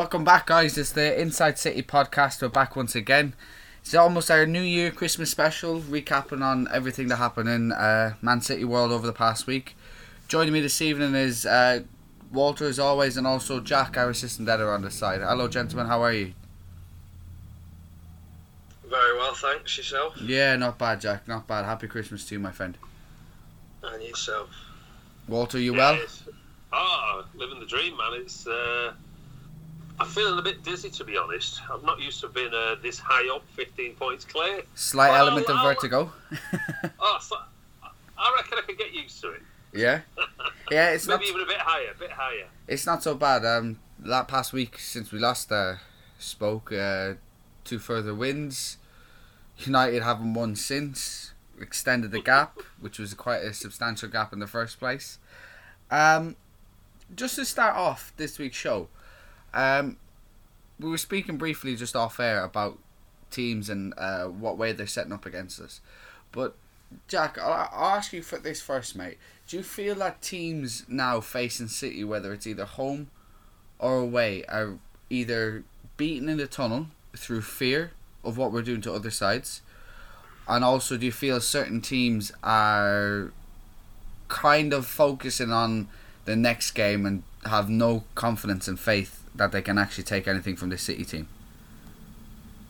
Welcome back, guys. It's the Inside City podcast. We're back once again. It's almost our New Year Christmas special, recapping on everything that happened in uh, Man City world over the past week. Joining me this evening is uh, Walter, as always, and also Jack, our assistant editor on the side. Hello, gentlemen. How are you? Very well, thanks. Yourself? Yeah, not bad, Jack. Not bad. Happy Christmas to you, my friend. And yourself? Walter, you well? Yes. Ah, living the dream, man. It's. Uh, I'm feeling a bit dizzy, to be honest. I'm not used to being uh, this high up, 15 points clear. Slight Well, element of I'll- vertigo. Oh, so, I reckon I could get used to it. yeah, yeah. It's not. Maybe even a bit higher, a bit higher. It's not so bad. Um, that past week since we last uh, spoke, uh, two further wins. United haven't won since. Extended the gap, which was quite a substantial gap in the first place. Um, just to start off this week's show, um, we were speaking briefly just off air about teams and uh, what way they're setting up against us. But Jack, I'll, I'll ask you for this first, mate. Do you feel that teams now facing City, whether it's either home or away, are either beaten in the tunnel through fear of what we're doing to other sides? And also, do you feel certain teams are kind of focusing on the next game and have no confidence and faith that they can actually take anything from this City team?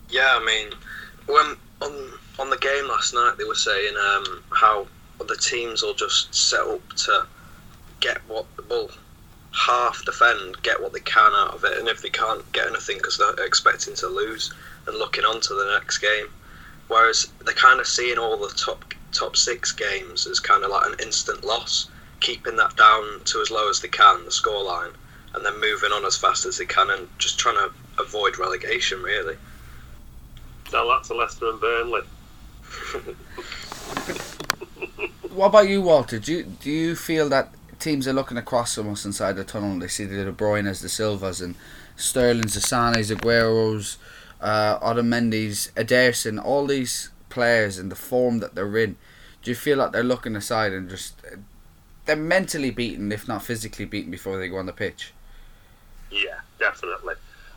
Yeah, I mean, when on on the game last night, they were saying um, how the teams will just set up to get what well half defend, get what they can out of it, and if they can't get anything because they're expecting to lose and looking on to the next game. Whereas they're kind of seeing all the top top six games as kind of like an instant loss, keeping that down to as low as they can, the scoreline, and then moving on as fast as they can and just trying to avoid relegation, really. Now that's to Leicester and Burnley. What about you, Walter? Do you, do you feel that teams are looking across from us inside the tunnel? And they see the De Bruyne's, the Silvas, and Sterling's, the Sane's, Aguero's, uh, Otamendi's, Ederson, all these players and the form that they're in. Do you feel like they're looking aside and just they're mentally beaten, if not physically beaten, before they go on the pitch? Yeah, definitely.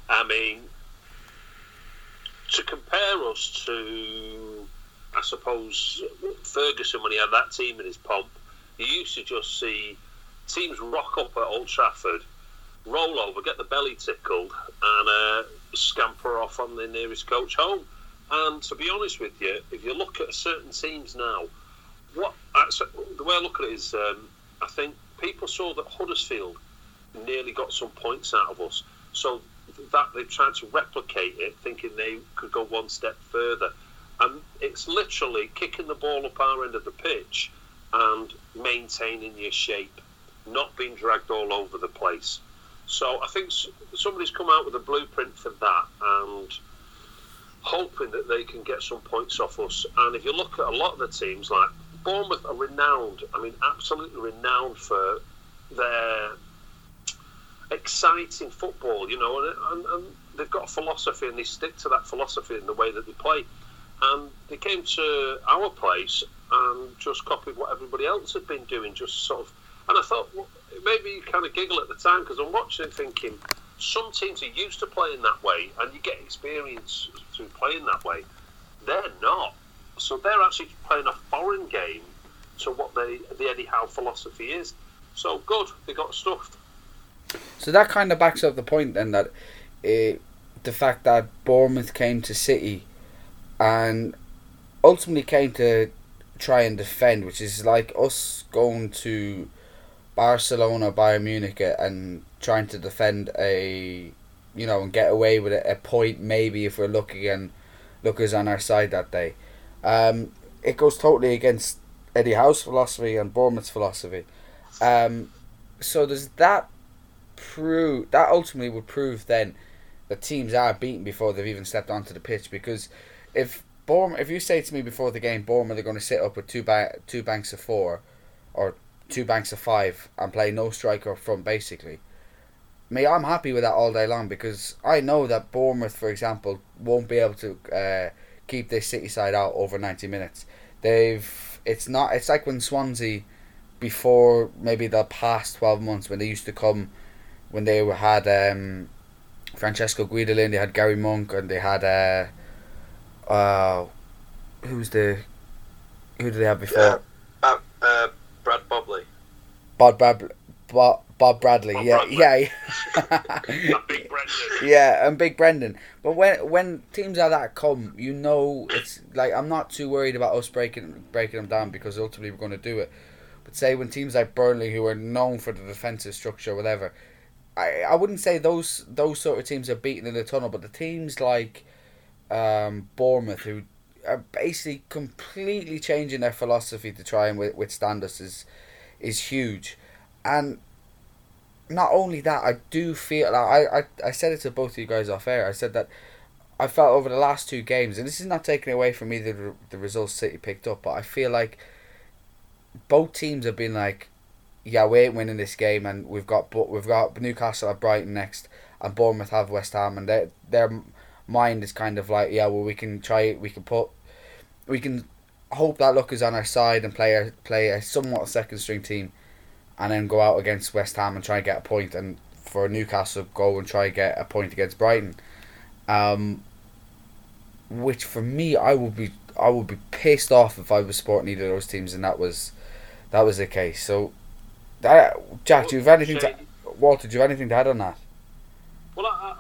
I mean, to compare us to, I suppose, Ferguson when he had that team in his pomp, you used to just see teams rock up at Old Trafford, roll over, get the belly tickled, and uh, scamper off on the nearest coach home. And to be honest with you, if you look at certain teams now, what actually, the way I look at it is, um, I think people saw that Huddersfield nearly got some points out of us. So that they've tried to replicate it, thinking they could go one step further. And it's literally kicking the ball up our end of the pitch and maintaining your shape, not being dragged all over the place. So I think somebody's come out with a blueprint for that and hoping that they can get some points off us. And if you look at a lot of the teams, like Bournemouth are renowned, I mean, absolutely renowned for their exciting football, you know, and, and, and they've got a philosophy and they stick to that philosophy in the way that they play. And they came to our place and just copied what everybody else had been doing, just sort of. And I thought, well, maybe you kind of giggle at the time because I'm watching it thinking, some teams are used to playing that way and you get experience through playing that way. They're not. So they're actually playing a foreign game to what they, the Eddie Howe philosophy is. So good, they got stuffed. So that kind of backs up the point then that uh, the fact that Bournemouth came to City and ultimately came to try and defend, which is like us going to Barcelona, Bayern Munich, uh, and trying to defend a, you know, and get away with a, a point maybe if we're lucky and lookers on our side that day. Um, it goes totally against Eddie Howe's philosophy and Bournemouth's philosophy. Um, so does that prove that ultimately would prove then that teams are beaten before they've even stepped onto the pitch. Because if Bournemouth, if you say to me before the game Bournemouth are going to sit up with two ba- two banks of four or two banks of five and play no striker up front basically me I'm happy with that all day long because I know that Bournemouth for example won't be able to uh, keep this City side out over 90 minutes. They've it's not it's like when Swansea before maybe the past 12 months when they used to come when they were- had um, Francesco Guidolin, they had Gary Monk, and they had uh, uh, who was the who did they have before? Yeah. Uh, uh, Brad Bobley. Bob Brad, Bob, Bob Bradley. Bob yeah, Bradley. yeah, And Big Brendan. yeah, and Big Brendan. But when when teams like that come, you know, it's like I'm not too worried about us breaking breaking them down because ultimately we're going to do it. But say when teams like Burnley, who are known for the defensive structure, or whatever, I I wouldn't say those those sort of teams are beaten in the tunnel. But the teams like um, Bournemouth, who are basically completely changing their philosophy to try and withstand us, is is huge, and not only that, I do feel I, I, I said it to both of you guys off air. I said that I felt over the last two games, and this is not taking away from either the, the results City picked up, but I feel like both teams have been like, yeah, we ain't winning this game, and we've got but we've got Newcastle at Brighton next, and Bournemouth have West Ham, and their their mind is kind of like, yeah, well, we can try, we can put, we can hope that luck is on our side and play a play a somewhat second string team and then go out against West Ham and try and get a point, and for Newcastle go and try and get a point against Brighton. Um, which for me, I would be I would be pissed off if I was supporting either of those teams, and that was that was the case. So, that, Jack, do you have anything to Walter? Do you have anything to add on that? Well, I, I-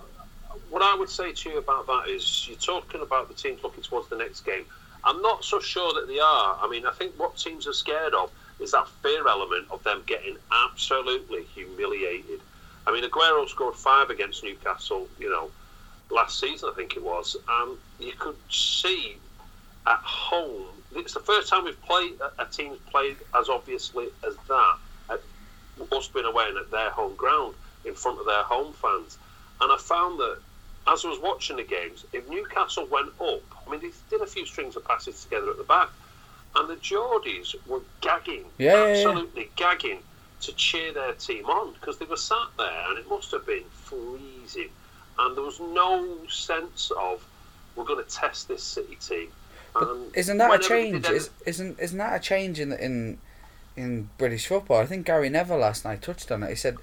what I would say to you about that is you're talking about the teams looking towards the next game. I'm not so sure that they are. I mean, I think what teams are scared of is that fear element of them getting absolutely humiliated. I mean, Aguero scored five against Newcastle, you know, last season, I think it was, and you could see at home. It's the first time we've played a a team's played as obviously as that at us being away and at their home ground in front of their home fans. And I found that as I was watching the games, if Newcastle went up, I mean, they did a few strings of passes together at the back, and the Geordies were gagging, Yeah, yeah, yeah. absolutely gagging to cheer their team on because they were sat there and it must have been freezing, and there was no sense of we're going to test this City team. And Isn't that a change? Is, isn't isn't that a change in in in British football? I think Gary Neville last night touched on it. He said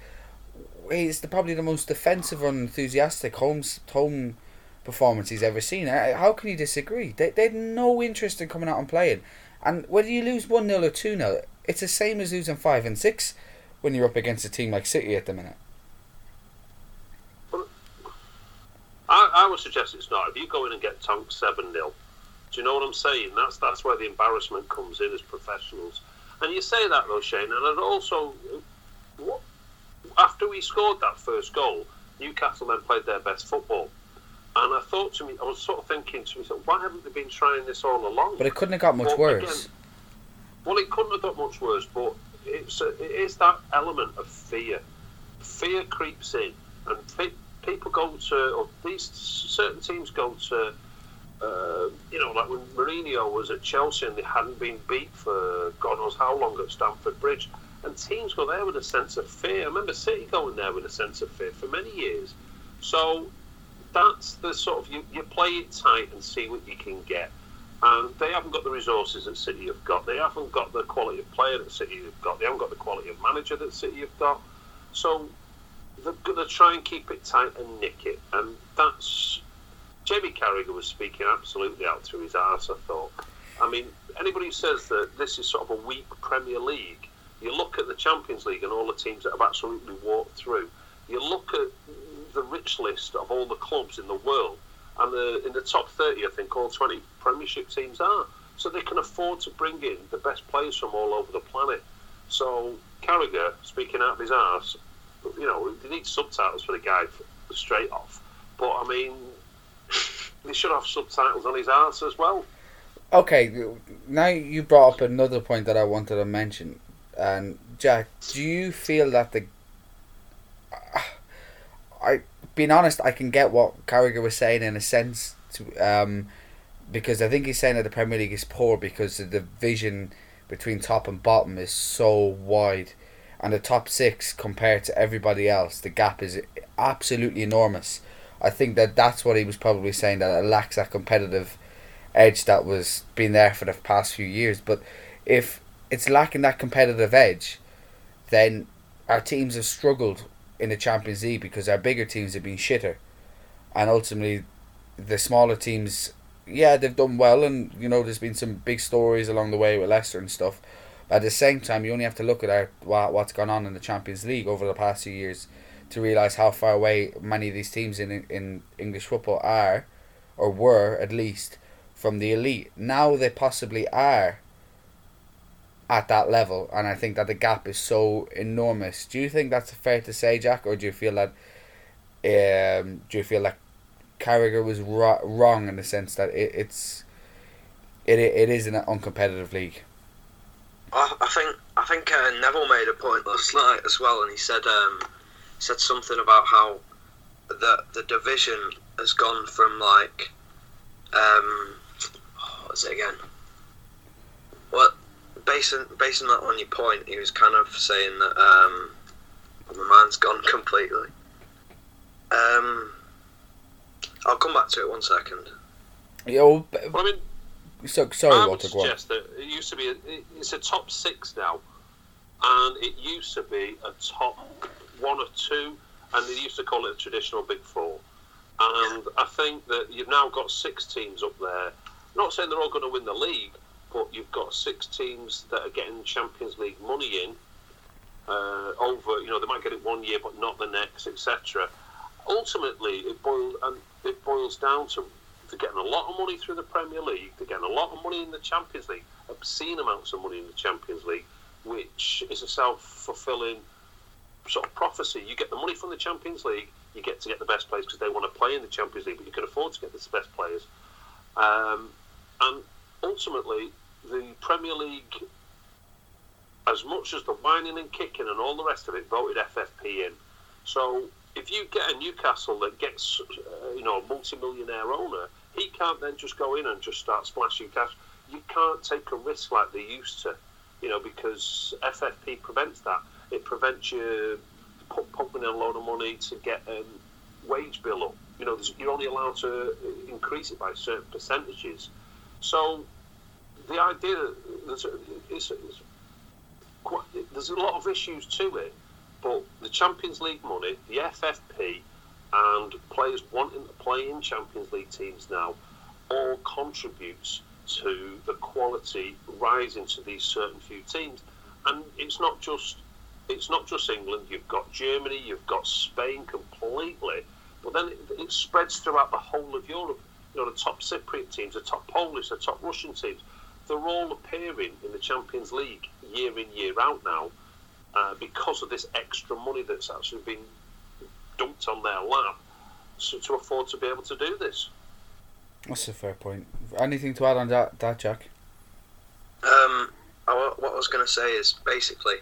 it's the, probably the most defensive and enthusiastic home home performance he's ever seen. How can you disagree? They they had no interest in coming out and playing, and whether you lose one 0 or two 0 it's the same as losing five and six when you're up against a team like City at the minute. I, I would suggest it's not. If you go in and get tonked 7 0, do you know what I'm saying? That's that's where the embarrassment comes in as professionals. And you say that though, Shane, and I'd also, what, after we scored that first goal, Newcastle then played their best football. And I thought to me, I was sort of thinking to myself, why haven't they been trying this all along? But it couldn't have got much Well, worse. again, well, it couldn't have got much worse, but it's a, it is that element of fear. Fear creeps in, and pe- people go to, or these certain teams go to, uh, you know, like when Mourinho was at Chelsea and they hadn't been beat for God knows how long at Stamford Bridge, and teams go there with a sense of fear. I remember City going there with a sense of fear for many years. So that's the sort of you, you play it tight and see what you can get. And they haven't got the resources that City have got. They haven't got the quality of player that City have got. They haven't got the quality of manager that City have got. So they're going to try and keep it tight and nick it. And that's. Jamie Carragher was speaking absolutely out through his arse, I thought. I mean, anybody who says that this is sort of a weak Premier League, you look at the Champions League and all the teams that have absolutely walked through. You look at the rich list of all the clubs in the world, and the, in the top 30, I think all 20 Premiership teams are. So they can afford to bring in the best players from all over the planet. So Carragher, speaking out of his arse, you know, they need subtitles for the guy straight off. But I mean, they should have subtitles on his arse as well. Okay, now you brought up another point that I wanted to mention, and Jack, do you feel that the I, being honest, I can get what Carragher was saying in a sense, to, um, because I think he's saying that the Premier League is poor because the division between top and bottom is so wide, and the top six compared to everybody else, the gap is absolutely enormous. I think that that's what he was probably saying that it lacks that competitive edge that was been there for the past few years. But if it's lacking that competitive edge, then our teams have struggled in the Champions League because our bigger teams have been shitter. and ultimately, the smaller teams, yeah, they've done well, and you know, there's been some big stories along the way with Leicester and stuff. But at the same time, you only have to look at our, what what's gone on in the Champions League over the past few years to realize how far away many of these teams in in English football are, or were at least, from the elite. Now they possibly are at that level, and I think that the gap is so enormous. Do you think that's fair to say, Jack, or do you feel that? Um, do you feel like Carragher was ro- wrong in the sense that it, it's it it is an uncompetitive league? I, I think I think uh, Neville made a point last night as well, and he said um, said something about how the the division has gone from like um, what was it again? Well, basing basing that on your point, he was kind of saying that um, my mind's gone completely. Um, I'll come back to it one second. Yo, Well, I mean, so sorry, I Walter. Go on. suggest that it used to be a, it's a top six now, and it used to be a top one or two, and they used to call it the traditional big four. And I think that you've now got six teams up there. I'm not saying they're all going to win the league, but you've got six teams that are getting Champions League money in. Uh, over, you know, they might get it one year, but not the next, etc. Ultimately, it boils and it boils down to they're getting a lot of money through the Premier League. They're getting a lot of money in the Champions League, obscene amounts of money in the Champions League, which is a self-fulfilling sort of prophecy. You get the money from the Champions League, you get to get the best players because they want to play in the Champions League, but you can afford to get the best players. Um, and ultimately, the Premier League, as much as the whining and kicking and all the rest of it, voted FFP in. So if you get a Newcastle that gets, uh, you know, a multi-millionaire owner, he can't then just go in and just start splashing cash. You can't take a risk like they used to, you know, because FFP prevents that. It prevents you pu- pumping in a load of money to get a wage bill up. You know, you're only allowed to uh, increase it by certain percentages. So the idea that there's, it's, it's quite, there's a lot of issues to it, but the Champions League money, the FFP, and players wanting to play in Champions League teams now all contributes to the quality rising to these certain few teams. And it's not just it's not just England. You've got Germany, you've got Spain completely, but then it, it spreads throughout the whole of Europe. You know, the top Cypriot teams, the top Polish, the top Russian teams, they're all appearing in the Champions League year in year out now uh, because of this extra money that's actually been dumped on their lap so, to afford to be able to do this. That's a fair point. Anything to add on that, that Jack? Um, I, what I was going to say is basically,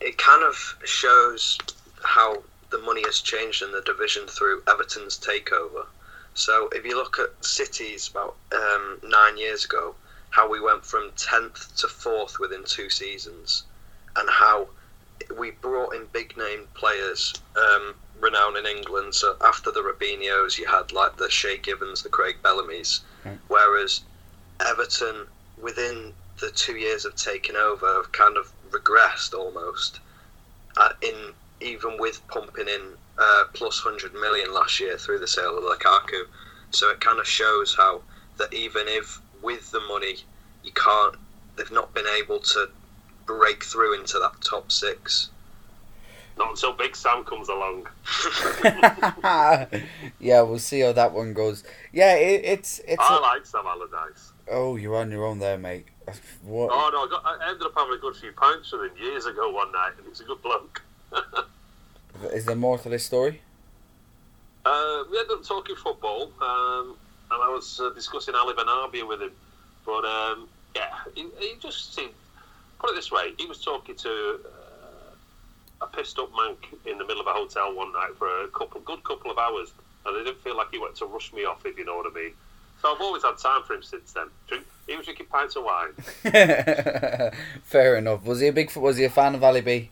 it kind of shows how the money has changed in the division through Everton's takeover. So if you look at cities about um, nine years ago, how we went from 10th to 4th within two seasons, and how we brought in big name players, um, renowned in England. So after the Robinhos, you had like the Shay Givens, the Craig Bellamy's, Right. whereas Everton, within the two years of taking over, have kind of regressed almost. Uh, in even with pumping in uh, plus hundred million last year through the sale of Lukaku, so it kind of shows how that even if with the money you can't, they've not been able to break through into that top six. Not until Big Sam comes along. yeah, we'll see how that one goes. Yeah, it, it's it's. I a- like Sam Allardyce. Oh, you're on your own there, mate. What? Oh no, I, got, I ended up having a good few pints with him years ago one night, and he's a good bloke. Is there more to this story? Uh, we ended up talking football, um, and I was uh, discussing Ali Benarbia with him. But um, yeah, he, he just seemed. Put it this way: he was talking to uh, a pissed up man in the middle of a hotel one night for a couple, good couple of hours, and I didn't feel like he went to rush me off, if you know what I mean. So I've always had time for him since then. Drink, he was drinking pints of wine. Fair enough. Was he a big? Was he a fan of Ali B?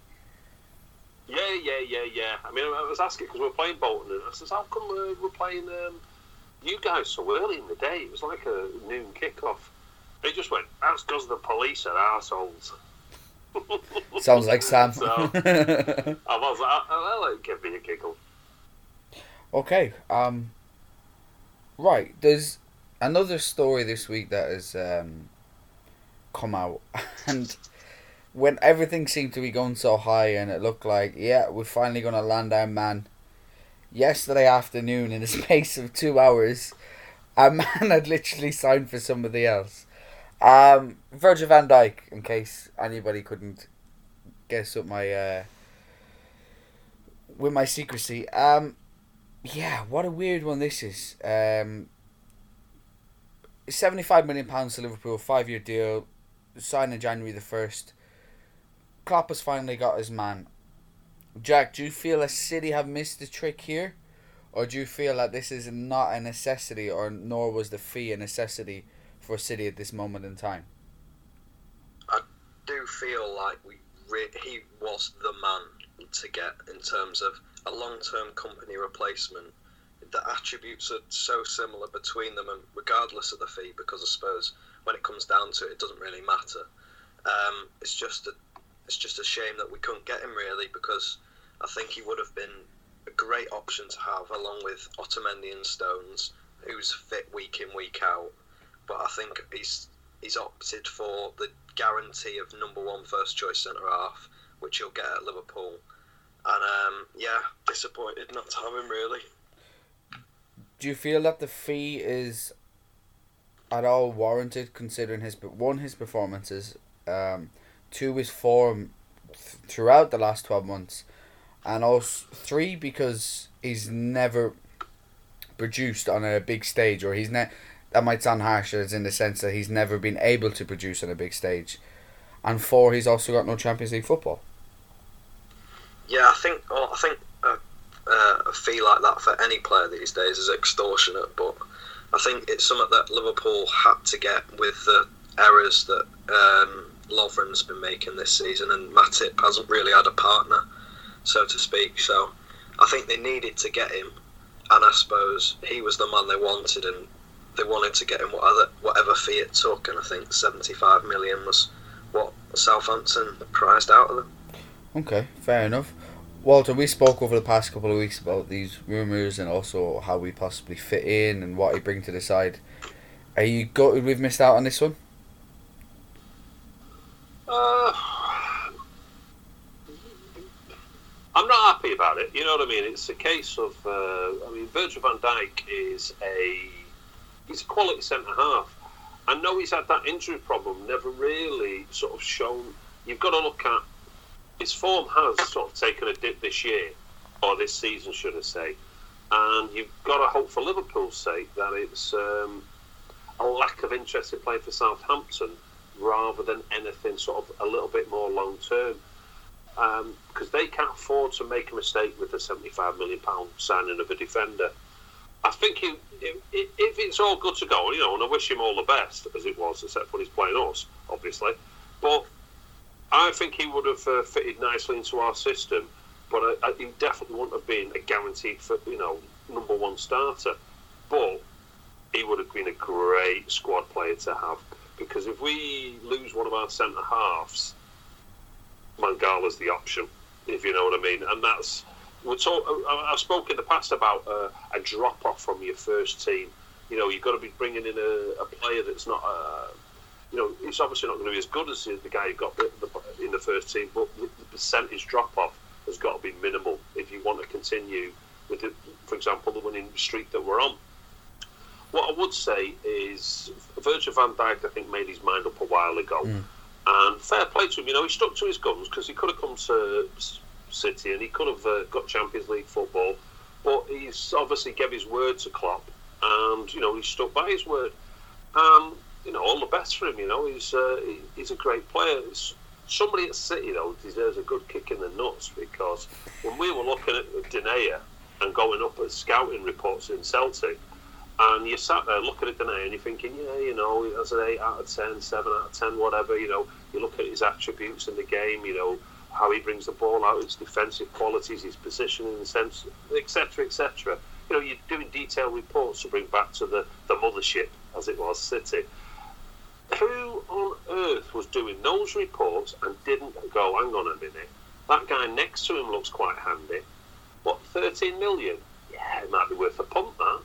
Yeah, yeah, yeah, yeah. I mean, I was asking because we were playing Bolton, and I says, "How come uh, we're playing um, you guys so early in the day? It was like a noon kickoff." He just went, "That's because the police are assholes." Sounds like Sam. So I was like, "Oh, "Well, it me a giggle." okay. Um. Right, there's another story this week that has um, come out, and when everything seemed to be going so high, and it looked like, yeah, we're finally going to land our man. Yesterday afternoon, in the space of two hours, a man had literally signed for somebody else. Um, Virgil van Dijk, in case anybody couldn't guess what my uh, with my secrecy. Um, yeah, what a weird one this is. Um, seventy-five million pounds to Liverpool, five-year deal, signed in January the first. Klopp has finally got his man. Jack, do you feel a City have missed the trick here, or do you feel that this is not a necessity, or nor was the fee a necessity for City at this moment in time? I do feel like we re- he was the man to get in terms of a long-term Kompany replacement. The attributes are so similar between them, and regardless of the fee, because I suppose when it comes down to it, it doesn't really matter. Um, it's just a, it's just a shame that we couldn't get him really, because I think he would have been a great option to have along with Otamendi and Stones, who's fit week in week out. But I think he's he's opted for the guarantee of number one first choice centre half, which he'll get at Liverpool. And um, yeah, disappointed not to have him really. Do you feel that the fee is at all warranted, considering his one his performances, um, two his form th- throughout the last twelve months, and also three because he's never produced on a big stage, or he's ne- that might sound harsh, as in the sense that he's never been able to produce on a big stage, and four he's also got no Champions League football. Yeah, I think well, I think uh, a fee like that for any player these days is extortionate, but I think it's something that Liverpool had to get with the errors that um, Lovren's been making this season, and Matip hasn't really had a partner, so to speak. So I think they needed to get him, and I suppose he was the man they wanted, and they wanted to get him whatever whatever fee it took, and I think seventy five million was what Southampton priced out of them. Okay, fair enough. Walter, we spoke over the past couple of weeks about these rumours and also how we possibly fit in and what he bring to the side. Are you gutted we've missed out on this one? Uh, I'm not happy about it. You know what I mean? It's a case of, uh, I mean, Virgil van Dijk is a he's a quality centre half. I know he's had that injury problem, never really sort of shown. You've got to look at his form has sort of taken a dip this year, or this season, should I say. And you've got to hope for Liverpool's sake that it's um, a lack of interest in playing for Southampton rather than anything sort of a little bit more long term. Because um, they can't afford to make a mistake with the £75 million signing of a defender. I think he, if, if it's all good to go, you know, and I wish him all the best, as it was, except when he's playing us, obviously. But I think he would have uh, fitted nicely into our system, but I, I, he definitely wouldn't have been a guaranteed for you know number one starter. But he would have been a great squad player to have because if we lose one of our centre halves, Mangala's the option, if you know what I mean, and that's. We're talk, I've spoken in the past about uh, a drop off from your first team. You know, you've got to be bringing in a, a player that's not. Uh, you know, it's obviously not going to be as good as the guy who got the, the, in the first team, but the, the percentage drop off has got to be minimal if you want to continue with, the, for example, the winning streak that we're on. What I would say is Virgil van Dijk, I think, made his mind up a while ago. Mm. And fair play to him, you know, he stuck to his guns because he could have come to City and he could have uh, got Champions League football, but he's obviously gave his word to Klopp and, you know, he stuck by his word. Um, you know, all the best for him. You know, he's uh, he's a great player. Somebody at City though deserves a good kick in the nuts because when we were looking at Denayer and going up at scouting reports in Celtic, and you sat there looking at Denayer and you're thinking, yeah, you know, has an eight out of 10, 7 out of ten, whatever. You know, you look at his attributes in the game. You know how he brings the ball out, his defensive qualities, his position in the sense, etc., etc. You know, you're doing detailed reports to bring back to the, the mothership, as it was, City who on earth was doing those reports and didn't go, hang on a minute, that guy next to him looks quite handy. What, 13 million? Yeah, it might be worth a punt, that.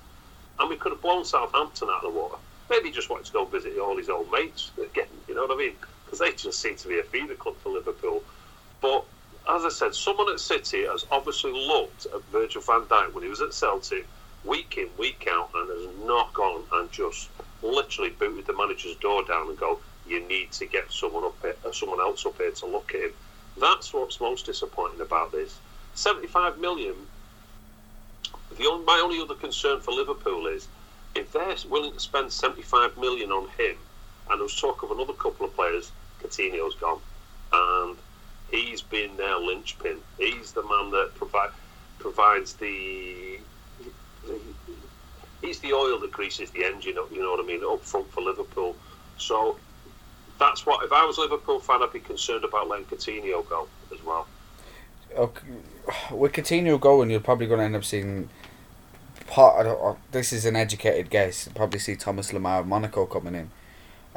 And we could have blown Southampton out of the water. Maybe he just wanted to go visit all his old mates again. You know what I mean? Because they just seem to be a feeder club for Liverpool. But as I said, someone at City has obviously looked at Virgil van Dijk when he was at Celtic, week in, week out, and has not gone and just literally booted the manager's door down and go, "You need to get someone up here, uh, someone else up here to look at him." That's what's most disappointing about this. Seventy-five million. The only, my only other concern for Liverpool is if they're willing to spend seventy-five million on him, and there was talk of another couple of players, Coutinho's gone, and he's been their linchpin. He's the man that provide, provides the, the. He's the oil that greases the engine. up. You know what I mean? Up front for Liverpool. So that's what. If I was a Liverpool fan, I'd be concerned about letting Coutinho go as well. Okay. With Coutinho going, you're probably going to end up seeing. Part, this is an educated guess. You'll probably see Thomas Lemar of Monaco coming in.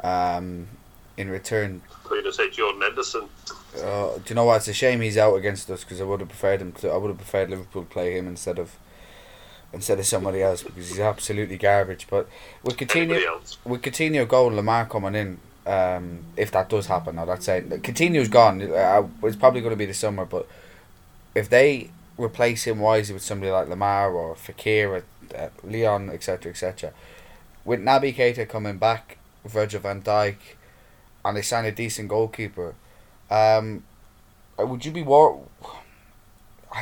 Um, in return. I'm going to say Jordan Henderson. Uh, do you know what? It's a shame he's out against us because I would have preferred him to. I would have preferred Liverpool play him instead of instead of somebody else because he's absolutely garbage. But with Coutinho, with Coutinho going, Lemar coming in, um, if that does happen, now that's it. Coutinho's gone. Uh, it's probably going to be the summer, but if they replace him wisely with somebody like Lemar or Fekir, or uh, Lyon, etc., etc., with Naby Keita coming back, Virgil van Dijk, and they sign a decent goalkeeper, um, would you be war?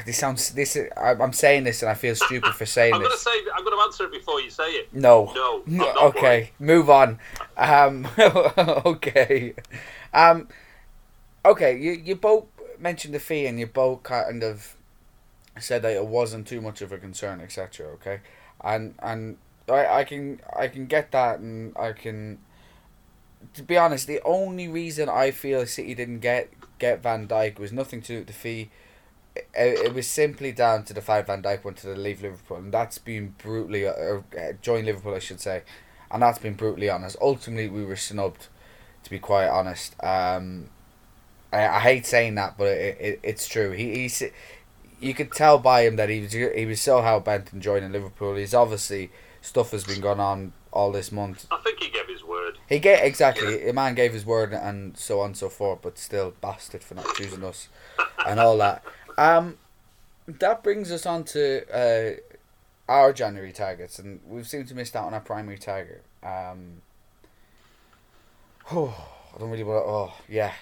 This sounds this. I'm saying this and I feel stupid for saying I'm gonna this. say I'm going to answer it before you say it. No. No. I'm No, not okay, move on. Um, okay. Um, okay, you, you both mentioned the fee and you both kind of said that it wasn't too much of a concern, etc. Okay, and and I, I can I can get that and I can. To be honest, the only reason I feel City didn't get get Van Dijk was nothing to do with the fee. It, it was simply down to the fact Van Dijk wanted to leave Liverpool, and that's been brutally uh, uh, join Liverpool, I should say, and that's been brutally honest. Ultimately, we were snubbed, to be quite honest. Um, I, I hate saying that, but it, it it's true. He he's, you could tell by him that he was he was so hell bent on joining Liverpool. He's obviously stuff has been going on all this month. I think he gave his word. He gave exactly. A man gave his word and so on and so forth, but still bastard for not choosing us and all that. Um, that brings us on to uh, our January targets, and we've seemed to miss out on our primary target. Um, oh, I don't really want. To, Oh, yeah.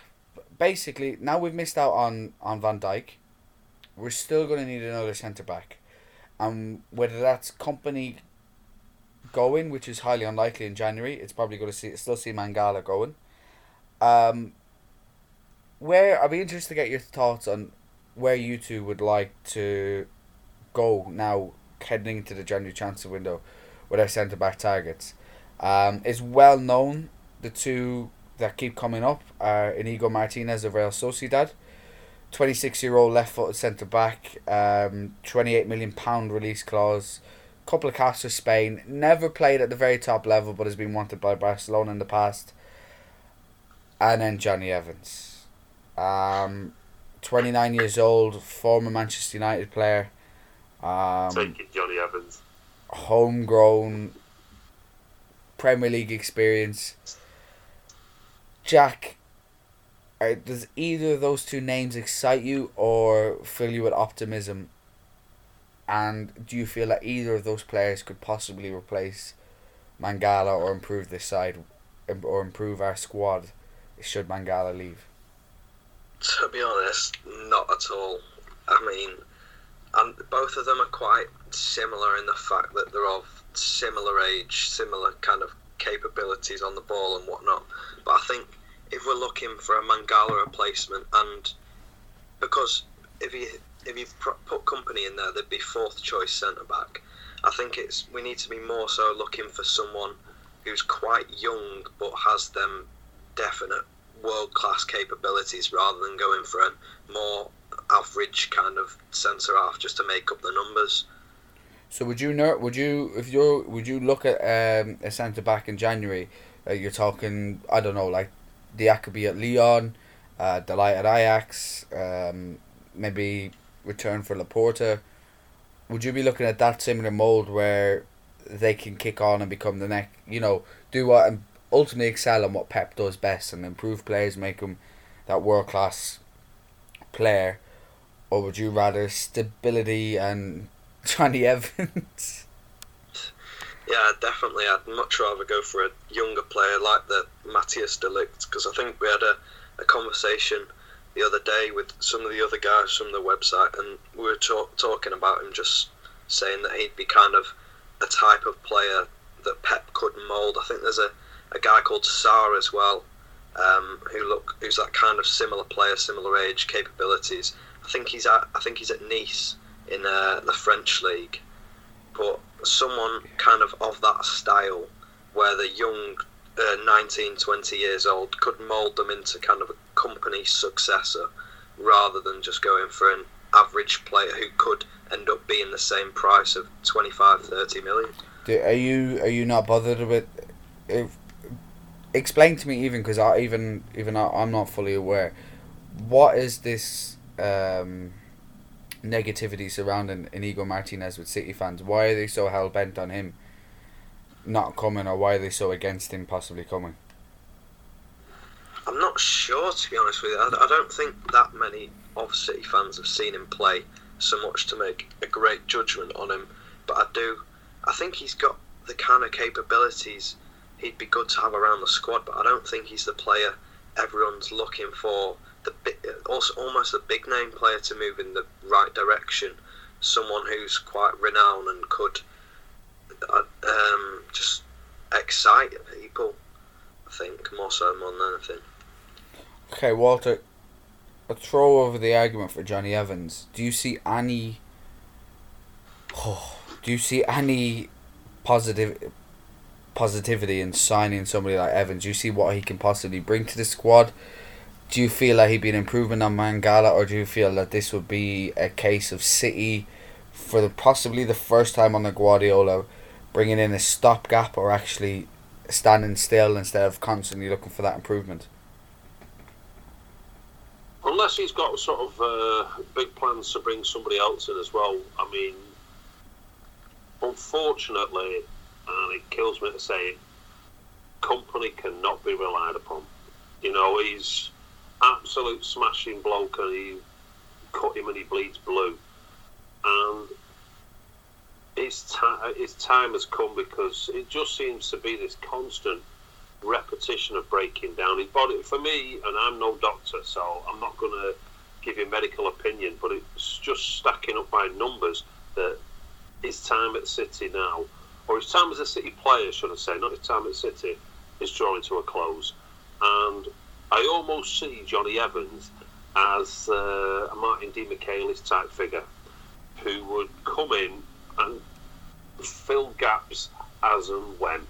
Basically, now we've missed out on on Van Dijk. We're still going to need another centre back, and whether that's Kompany going, which is highly unlikely in January. It's probably going to see still see Mangala going. Um, where I'd be interested to get your thoughts on where you two would like to go now heading into the January transfer window with our centre back targets. Um, it's well known the two that keep coming up are Inigo Martinez of Real Sociedad, twenty six year old left footed centre back, um, twenty eight million pound release clause couple of casts for Spain. Never played at the very top level, but has been wanted by Barcelona in the past. And then Jonny Evans, um, twenty nine years old, former Manchester United player. Um, Jonny Evans. homegrown Premier League experience. Jack, are, does either of those two names excite you or fill you with optimism? And do you feel that either of those players could possibly replace Mangala or improve this side or improve our squad should Mangala leave? To be honest, not at all. I mean, and both of them are quite similar in the fact that they're of similar age, similar kind of capabilities on the ball and whatnot. But I think if we're looking for a Mangala replacement, and because if you if you've put Kompany in there, they'd be fourth choice centre back. I think it's we need to be more so looking for someone who's quite young but has them definite world class capabilities rather than going for a more average kind of centre half just to make up the numbers. So would you know? Would you if you would you look at um, a centre back in January? Uh, you're talking I don't know like the Diakhaby at Lyon, uh, De Ligt at Ajax, um, maybe return for Laporte. Would you be looking at that similar mold where they can kick on and become the next, you know, do what and ultimately excel on what Pep does best and improve players, make them that world class player, or would you rather stability and Jonny Evans? Yeah, definitely. I'd much rather go for a younger player like the Matthias de Ligt because I think we had a, a conversation the other day with some of the other guys from the website, and we were talk, talking about him just saying that he'd be kind of a type of player that Pep could mould. I think there's a, a guy called Sarr as well, um, who look who's that kind of similar player, similar age, capabilities. I think he's at I think he's at Nice in uh, the French league, but someone kind of of that style where the young uh, 19 20 years old could mould them into kind of a Kompany successor rather than just going for an average player who could end up being the same price of 25 30 million are you are you not bothered with? If, explain to me even because I even even I, I'm not fully aware. What is this um, negativity surrounding Inigo Martinez with City fans? Why are they so hell bent on him not coming, or why are they so against him possibly coming? I'm not sure, to be honest with you. I, I don't think that many of City fans have seen him play so much to make a great judgment on him. But I do, I think he's got the kind of capabilities he'd be good to have around the squad. But I don't think he's the player everyone's looking for. The also almost a big name player to move in the right direction. Someone who's quite renowned and could uh, um, just excite people. I think more so more than anything. Okay, Walter. A throw over the argument for Jonny Evans. Do you see any? Oh, do you see any positive positivity in signing somebody like Evans? Do you see what he can possibly bring to the squad? Do you feel like he'd be an improvement on Mangala, or do you feel that this would be a case of City for the possibly the first time under Guardiola bringing in a stopgap or actually standing still instead of constantly looking for that improvement? Unless he's got sort of uh, big plans to bring somebody else in as well. I mean, unfortunately, and it kills me to say it, Kompany cannot be relied upon. You know, he's absolute smashing bloke and he cut him and he bleeds blue. And his, ti- his time has come because it just seems to be this constant repetition of breaking down his body. For me, and I'm no doctor, so I'm not going to give you medical opinion, but it's just stacking up by numbers that his time at City now, or his time as a City player, should I say, not his time at City, is drawing to a close. And I almost see Jonny Evans as uh, a Martin Demichelis type figure who would come in and fill gaps as and when.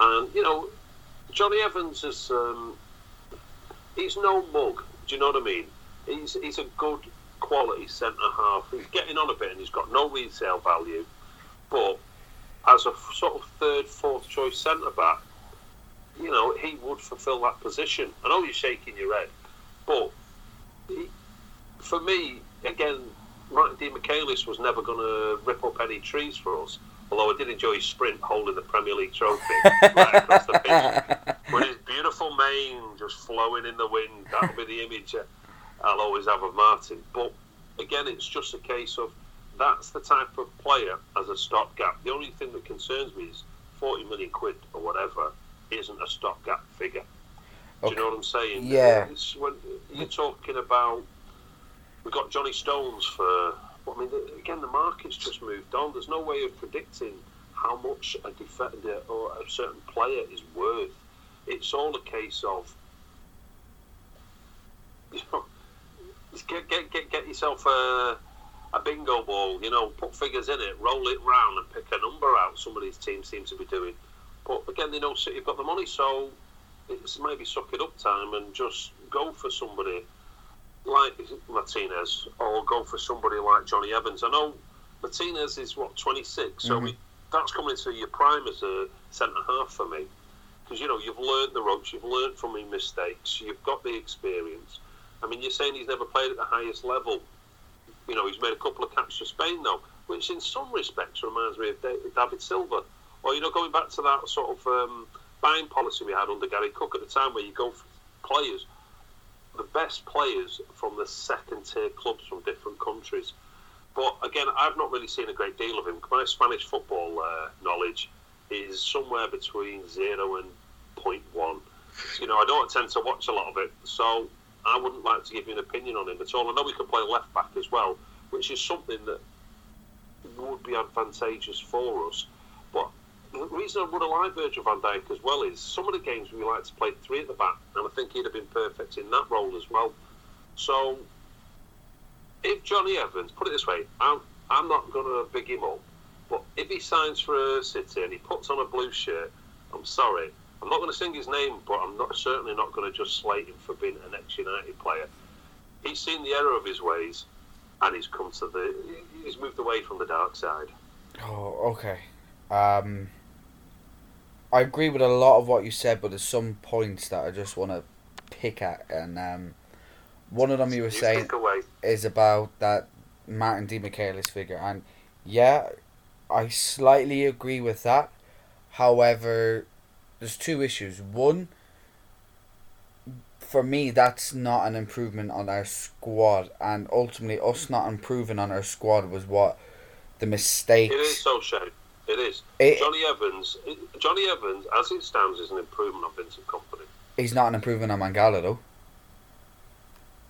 And, you know, Jonny Evans is, um, he's no mug, do you know what I mean? He's, he's a good quality centre half. He's getting on a bit and he's got no resale value, but as a sort of third, fourth choice centre back, you know, he would fulfil that position. I know you're shaking your head, but he, for me, again, Martin Demichelis was never going to rip up any trees for us. Although I did enjoy his sprint holding the Premier League trophy right across the pitch. With his beautiful mane just flowing in the wind, that'll be the image I'll always have of Martin. But again, it's just a case of that's the type of player as a stopgap. The only thing that concerns me is 40 million quid or whatever isn't a stopgap figure. Do you know what I'm saying? Yeah. It's when you're talking about, We've got Johnny Stones for. I mean, again, the market's just moved on. There's no way of predicting how much a defender or a certain player is worth. It's all a case of, you know, get get get, get yourself a a bingo ball. You know, put figures in it, roll it round, and pick a number out. Some of these teams seem to be doing. But again, they know City have got the money, so it's maybe suck it up time and just go for somebody like Martinez or go for somebody like Jonny Evans. I know Martinez is what 26, so Mhm. we, that's coming into your prime as a centre half for me. Because you know you've learned the ropes, you've learned from your mistakes, you've got the experience. I mean, you're saying he's never played at the highest level. You know, he's made a couple of caps for Spain though, which in some respects reminds me of David Silva. Or you know, going back to that sort of um, buying policy we had under Gary Cook at the time, where you go for players, the best players from the second tier clubs from different countries. But again, I've not really seen a great deal of him. My Spanish football uh, knowledge is somewhere between zero and 0.1. You know, I don't tend to watch a lot of it, so I wouldn't like to give you an opinion on him at all. I know we can play left back as well, which is something that would be advantageous for us. But the reason I would have liked Virgil van Dijk as well is some of the games we like to play three at the back, and I think he'd have been perfect in that role as well. So, if Jonny Evans, put it this way, I'm, I'm not going to big him up, but if he signs for City and he puts on a blue shirt, I'm sorry, I'm not going to sing his name, but I'm not certainly not going to just slate him for being an ex-United player. He's seen the error of his ways, and he's come to the. He's moved away from the dark side. Oh, okay. Um, I agree with a lot of what you said, but there's some points that I just want to pick at, and um, one of them you were You saying is about that Martin Demichelis figure, and yeah, I slightly agree with that. However, there's two issues. One, for me, that's not an improvement on our squad, and ultimately, us not improving on our squad was what the mistake. It is so shame. It is. It- Jonny Evans. Jonny Evans, as it stands, is an improvement on Vincent Kompany. He's not an improvement on Mangala though.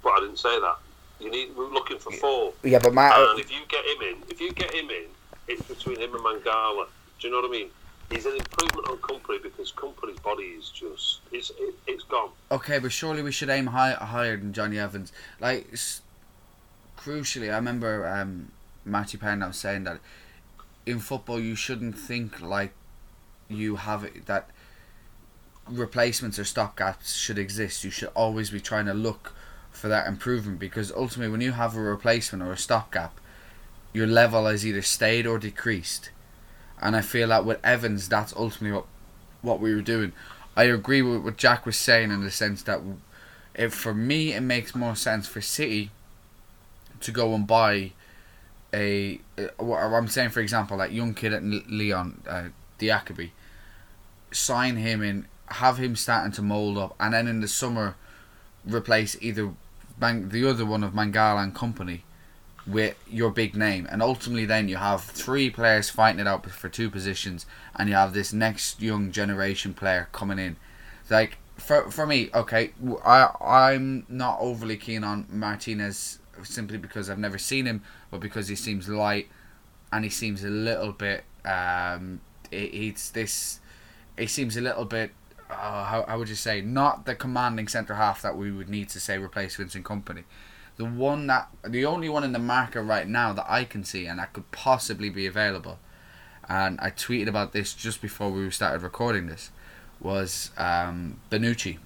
But I didn't say that. You need. We're looking for four. Yeah, but Matt. And if you get him in, if you get him in, it's between him and Mangala. Do you know what I mean? He's an improvement on Kompany because Kompany's body is just it's it, it's gone. Okay, but surely we should aim high, higher than Jonny Evans. Like, crucially, I remember um, Matty was saying that in football you shouldn't think like you have it, that replacements or stopgaps should exist. You should always be trying to look for that improvement because ultimately, when you have a replacement or a stopgap, your level has either stayed or decreased. And I feel that with Evans, that's ultimately what what we were doing. I agree with what Jack was saying in the sense that if for me it makes more sense for City to go and buy a what I'm saying for example like young kid at Lyon uh, Diakhaby sign him in have him starting to mold up and then in the summer replace either Bang, the other one of Mangala and Kompany with your big name. And ultimately then you have three players fighting it out for two positions and you have this next young generation player coming in. Like for for me okay I I'm not overly keen on Martinez simply because I've never seen him but because he seems light and he seems a little bit um it, this he seems a little bit uh, how, how would you say not the commanding centre half that we would need to say replace Vincent Kompany the one that the only one in the market right now that I can see and that could possibly be available. And I tweeted about this just before we started recording this was um, Bonucci.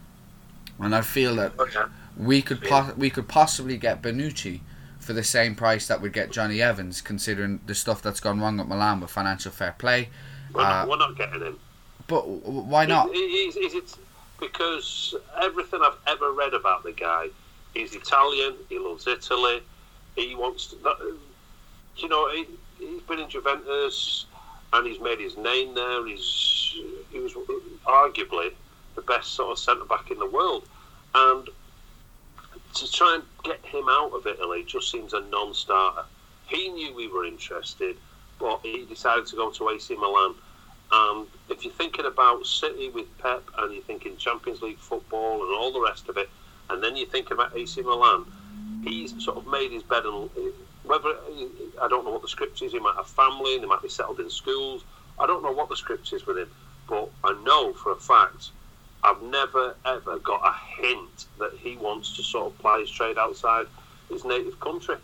And I feel that Okay. we could po- we could possibly get Bonucci for the same price that we'd get Jonny Evans considering the stuff that's gone wrong at Milan with financial fair play. We're, Uh, not, we're not getting him. but why not? Is, is, is it because everything I've ever read about the guy, he's Italian. He loves Italy. He wants to. That, you know, he, he's been in Juventus and he's made his name there. He's he was arguably the best sort of centre back in the world, and to try and get him out of Italy just seems a non-starter. He knew we were interested, but he decided to go to AC Milan. And if you're thinking about City with Pep and you're thinking Champions League football and all the rest of it, and then you think about AC Milan, he's sort of made his bed and whether I don't know what the script is. He might have family, and he might be settled in schools. I don't know what the script is with him, but I know for a fact I've never ever got a hint that he wants to sort of ply his trade outside his native country.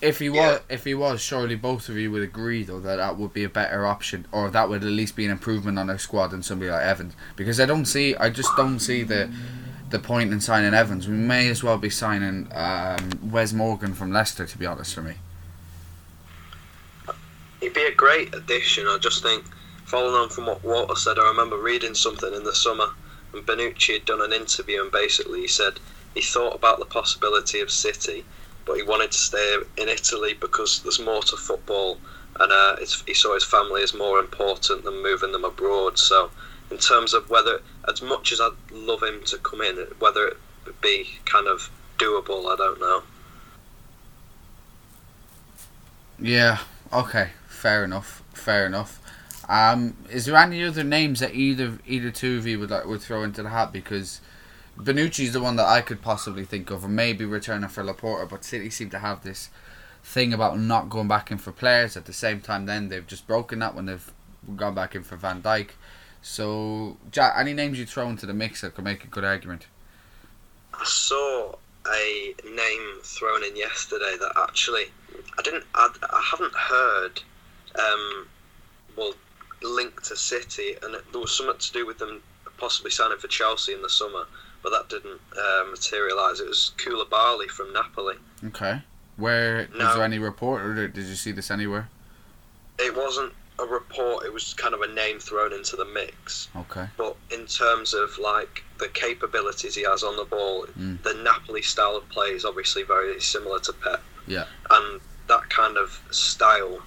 if he Yeah. was if he was surely both of you would agree though that that would be a better option or that would at least be an improvement on our squad than somebody like Evans because I don't see I just don't see the the point in signing Evans we may as well be signing um, Wes Morgan from Leicester to be honest for me He'd be a great addition. I just think, following on from what Walter said, I remember reading something in the summer, and Bonucci had done an interview, and basically he said he thought about the possibility of City, but he wanted to stay in Italy because there's more to football, and uh, he saw his family as more important than moving them abroad. So, in terms of whether, as much as I'd love him to come in, whether it would be kind of doable, I don't know. Yeah. Okay. Fair enough. Fair enough. Um, is there any other names that either either two of you would like would throw into the hat? Because Bonucci's the one that I could possibly think of, or maybe returning for Laporte. But City seem to have this thing about not going back in for players. At the same time, then they've just broken that when they've gone back in for Van Dijk. So, Jack, any names you throw into the mix that could make a good argument? I saw a name thrown in yesterday that actually I didn't. I, I haven't heard. Um, well, linked to City, and it, there was something to do with them possibly signing for Chelsea in the summer, but that didn't uh, materialise. It was Koulibaly from Napoli. Okay. Where No. was there any report, or did you see this anywhere? It wasn't a report; it was kind of a name thrown into the mix. Okay. But in terms of like the capabilities he has on the ball, Mm. the Napoli style of play is obviously very similar to Pep. Yeah. And that kind of style,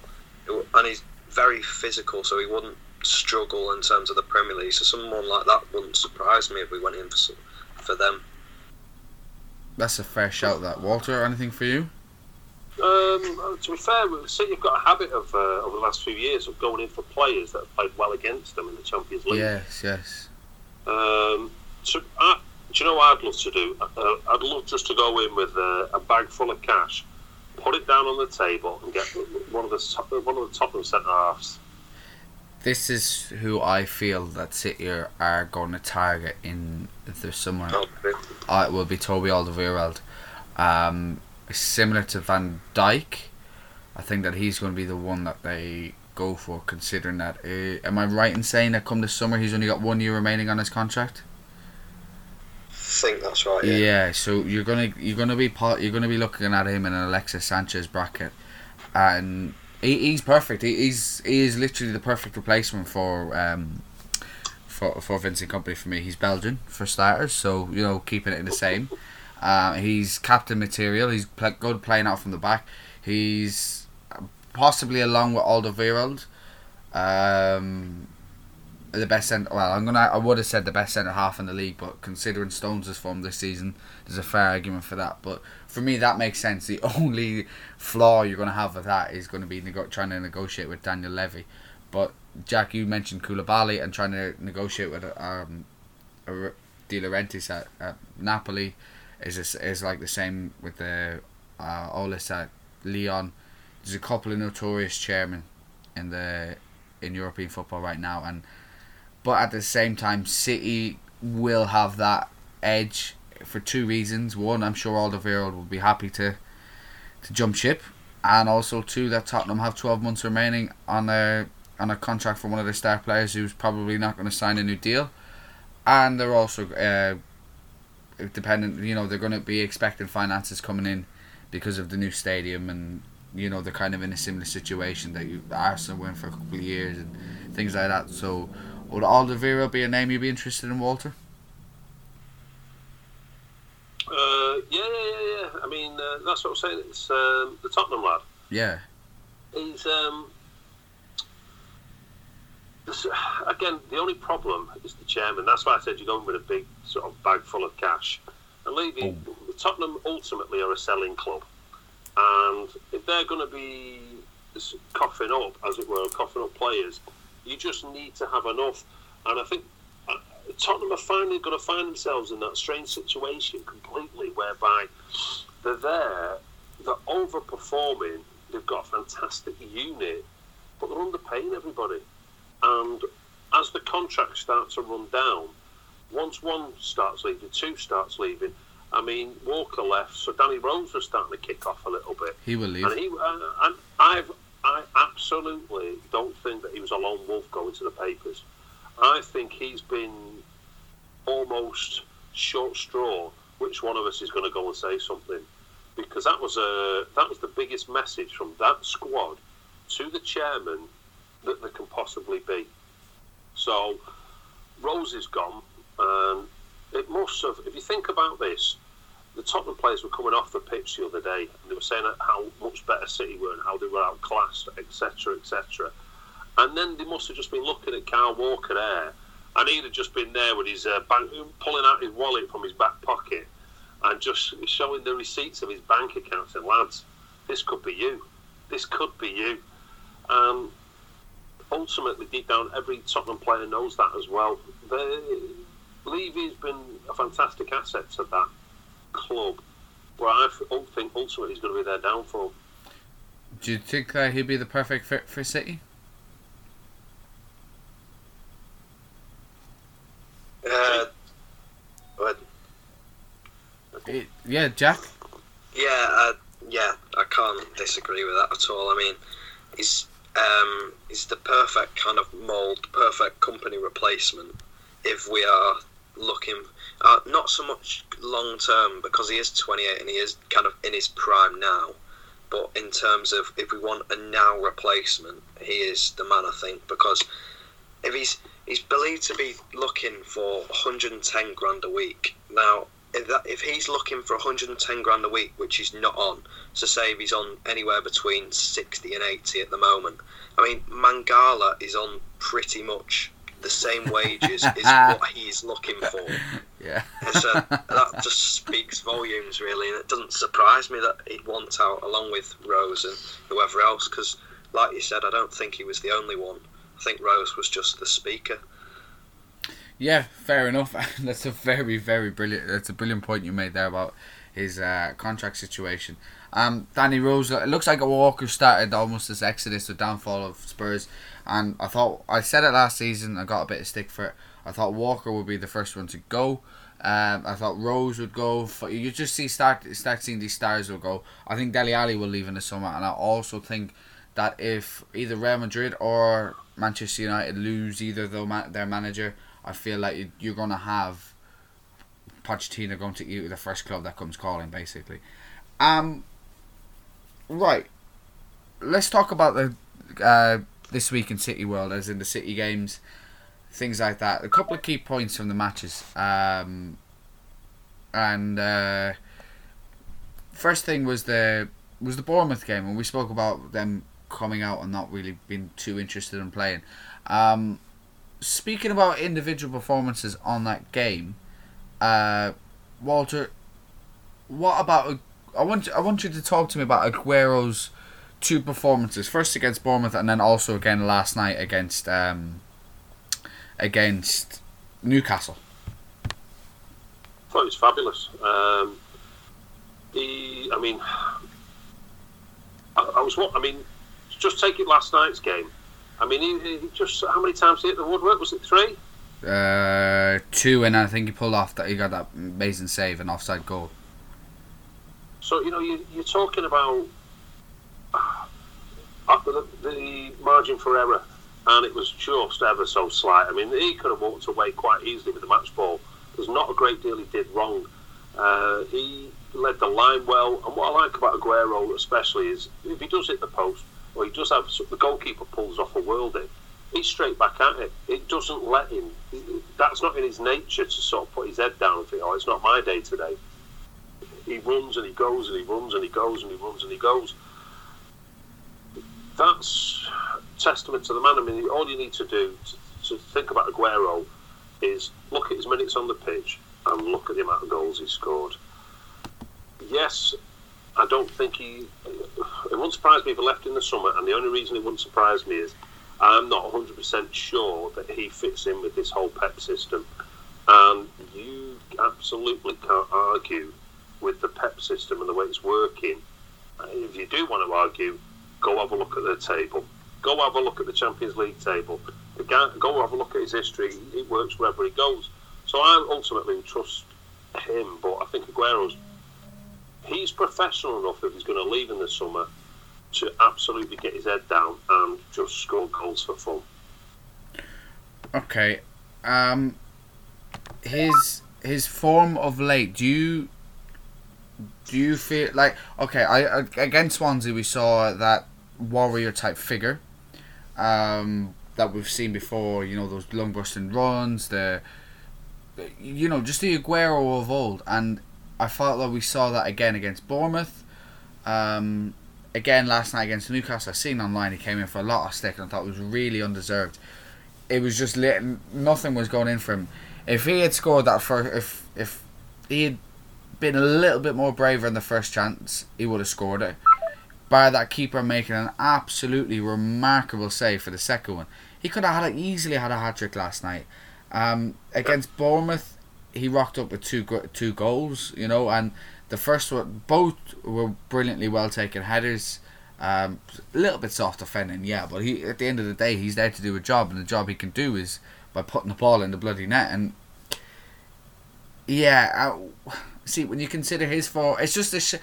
and he's very physical, so he wouldn't struggle in terms of the Premier League. So someone like that wouldn't surprise me if we went in for for them. That's a fair shout. That Walter. Anything for you? Um, to be fair, City have got a habit of uh, over the last few years of going in for players that have played well against them in the Champions League. Yes. Yes. Um, so, I, do you know what I'd love to do? Uh, I'd love just to go in with uh, a bag full of cash, put it down on the table, and get one of the top, one of the Tottenham centre halves. This is who I feel that City are, are going to target in the summer. Okay. Uh, it will be Toby Alderweireld. Um, similar to Van Dijk, I think that he's going to be the one that they go for. Considering that, uh, am I right in saying that come this summer he's only got one year remaining on his contract? think that's right. Yeah. Yeah. so you're gonna you're gonna be part you're gonna be looking at him in an Alexis Sanchez bracket, and he, he's perfect. He, he's he is literally the perfect replacement for um for for Vincent Kompany for me. He's Belgian for starters, so you know keeping it in the same. Uh, he's captain material. He's pl- good playing out from the back. He's possibly along with Alderweireld, um, the best centre. Well, I'm gonna. I would have said the best centre half in the league, but considering Stones' form this season, there's a fair argument for that. But for me, that makes sense. The only flaw you're gonna have with that is to be trying to negotiate with Daniel Levy. But Jack, you mentioned Koulibaly and trying to negotiate with um, De Laurentiis at, at Napoli is is like the same with the uh, Aulas at Lyon. There's a couple of notorious chairmen in the in European football right now, and but at the same time, City will have that edge for two reasons. One, I'm sure Alderweireld will be happy to to jump ship, and also two, that Tottenham have 12 months remaining on a on a contract for one of their star players who's probably not going to sign a new deal, and they're also uh, dependent. You know, they're going to be expecting finances coming in because of the new stadium and. You know they're kind of in a similar situation that you Arsenal went for a couple of years and things like that. So would Alderweireld be a name you'd be interested in, Walter? Uh, yeah, yeah, yeah, yeah. I mean, uh, that's what I'm saying. It's um, the Tottenham lad. Yeah. He's um, again the only problem is the chairman. That's why I said you're going with a big sort of bag full of cash. And leaving Tottenham ultimately are a selling club, and if they're going to be coughing up, as it were, coughing up players, you just need to have enough. And I think uh, Tottenham are finally going to find themselves in that strange situation completely, whereby they're there, they're overperforming, they've got a fantastic unit, but they're underpaying everybody. And as the contracts start to run down, once one starts leaving, two starts leaving. I mean, Walker left, so Danny Rose was starting to kick off a little bit. He will leave. And he, uh, and I've, I absolutely don't think that he was a lone wolf going to the papers. I think he's been almost short straw. Which one of us is going to go and say something? Because that was a that was the biggest message from that squad to the chairman that there can possibly be. So Rose is gone, and it must have. If you think about this, the Tottenham players were coming off the pitch the other day, and they were saying how much better City were and how they were outclassed, etc., etc. And then they must have just been looking at Kyle Walker there, and he'd have just been there with his uh, bank, pulling out his wallet from his back pocket and just showing the receipts of his bank account, And lads, this could be you. This could be you. Um, ultimately, deep down, every Tottenham player knows that as well. Levy's been a fantastic asset to that club, but I think ultimately he's going to be their downfall. Do you think that he'd be the perfect fit for City? Uh, it, yeah, Jack. Yeah, uh, yeah, I can't disagree with that at all. I mean, he's um, he's the perfect kind of mold, perfect Kompany replacement if we are looking uh, not so much long term because he is 28 and he is kind of in his prime now. But in terms of if we want a now replacement, he is the man I think because if he's he's believed to be looking for 110 grand a week now. If, that, if he's looking for 110 grand a week, which he's not on, so say if he's on anywhere between 60 and 80 at the moment, I mean Mangala is on pretty much the same wages is what he's looking for. Yeah. so that just speaks volumes, really, and it doesn't surprise me that he'd want out along with Rose and whoever else, because, like you said, I don't think he was the only one. I think Rose was just the speaker. Yeah, fair enough. that's a very, very brilliant. That's a brilliant point you made there about his uh, contract situation. Um, Danny Rose. It looks like a Walker started almost this exodus or downfall of Spurs. And I thought I said it last season. I got a bit of stick for it. I thought Walker would be the first one to go. Um, I thought Rose would go. For, you just see start start seeing these stars will go. I think Dele Alli will leave in the summer, and I also think that if either Real Madrid or Manchester United lose either their manager, I feel like you're going to have Pochettino going to eat the first club that comes calling, basically. Um, right. Let's talk about the uh, this week in City World, as in the City games, things like that. A couple of key points from the matches. Um, and uh, first thing was the was the Bournemouth game, and we spoke about them coming out and not really being too interested in playing. Um, speaking about individual performances on that game, uh, Walter, what about? I want I want you to talk to me about Aguero's two performances. First against Bournemouth, and then also again last night against um, against Newcastle. I thought it was fabulous. Um, he, I mean, I, I, was what I mean. Just take it last night's game. I mean, he, he just how many times did he hit the woodwork? Was it three? Uh, two, and I think he pulled off that. He got that amazing save and offside goal. So you know, you, you're talking about uh, the, the margin for error, and it was just ever so slight. I mean, he could have walked away quite easily with the match ball. There's not a great deal he did wrong. Uh, he led the line well, and what I like about Aguero especially is if he does hit the post, or he does have the goalkeeper pulls off a worldie, he's straight back at it. It doesn't let him. That's not in his nature to sort of put his head down and think, "Oh, it's not my day today." He runs and he goes and he runs and he goes and he runs and he goes that's testament to the man. I mean, all you need to do to, to think about Aguero is look at his minutes on the pitch and look at the amount of goals he scored. Yes, I don't think he. It wouldn't surprise me if he left in the summer, and the only reason it wouldn't surprise me is I'm not 100% sure that he fits in with this whole PEP system. And you absolutely can't argue with the PEP system and the way it's working. If you do want to argue, Go have a look at the table. Go have a look at the Champions League table. Go have a look at his history. It works wherever he goes. So I ultimately trust him, but I think Aguero's he's professional enough if he's going to leave in the summer to absolutely get his head down and just score goals for fun. Okay, um, his his form of late. Do you do you feel like okay? I against Swansea we saw that warrior type figure um, that we've seen before. You know those long busting runs, the you know just the Aguero of old, and I felt that we saw that again against Bournemouth. Um, again last night against Newcastle. I seen online he came in for a lot of stick and I thought it was really undeserved. It was just lit, nothing was going in for him. If he had scored that first, if if he had been a little bit more braver in the first chance, he would have scored it. By that keeper making an absolutely remarkable save for the second one, he could have had easily had a hat trick last night. Um, against Bournemouth, he rocked up with two two goals, you know, and the first one, both were brilliantly well taken headers. Um, a little bit soft defending, yeah, but he at the end of the day, he's there to do a job, and the job he can do is by putting the ball in the bloody net. And yeah, I, see when you consider his for, it's just a. Sh-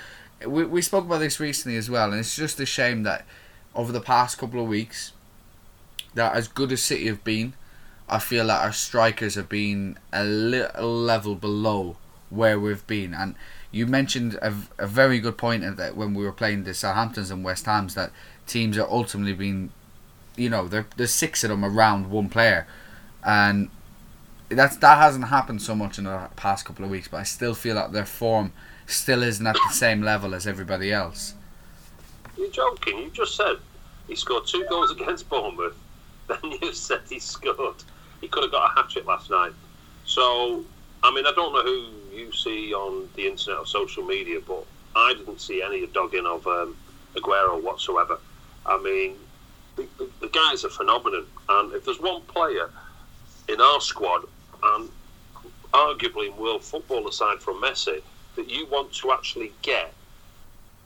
we we spoke about this recently as well, and it's just a shame that over the past couple of weeks, that as good as City have been, I feel that our strikers have been a little level below where we've been, and you mentioned a, a very good point in that when we were playing the Southamptons and West Hams that teams are ultimately being, you know, there's six of them around one player, and that's that hasn't happened so much in the past couple of weeks. But I still feel that their form still isn't at the same level as everybody else. You're joking. You just said he scored two goals against Bournemouth. Then you said he scored. He could have got a hat trick last night. So I mean, I don't know who you see on the internet or social media, but I didn't see any dogging of um, Aguero whatsoever. I mean, the, the, the guy's a phenomenon, and if there's one player in our squad, and arguably in world football aside from Messi, that you want to actually get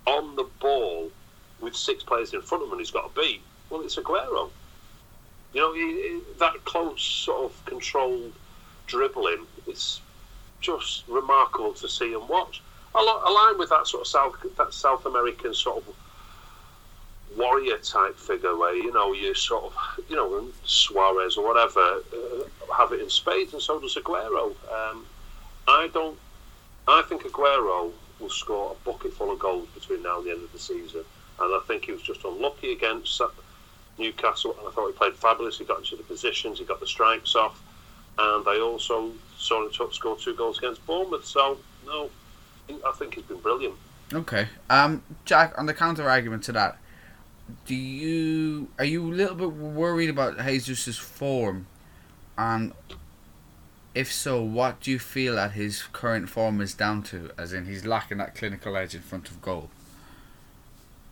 on the ball with six players in front of him he's got to beat, well, it's Aguero. You know, that close sort of controlled dribbling, it's just remarkable to see and watch. Aligned with that sort of South that South American sort of warrior type figure, where you know you sort of you know Suarez or whatever uh, have it in spades, and so does Aguero. Um, I don't. I think Aguero will score a bucket full of goals between now and the end of the season, and I think he was just unlucky against Newcastle. And I thought he played fabulous. He got into the positions, he got the strikes off, and they also saw him score two goals against Bournemouth. So no, I think he's been brilliant. Okay, um, Jack. On the counter argument to that, do you are you a little bit worried about Jesus's form, and if so, what do you feel that his current form is down to? As in, he's lacking that clinical edge in front of goal.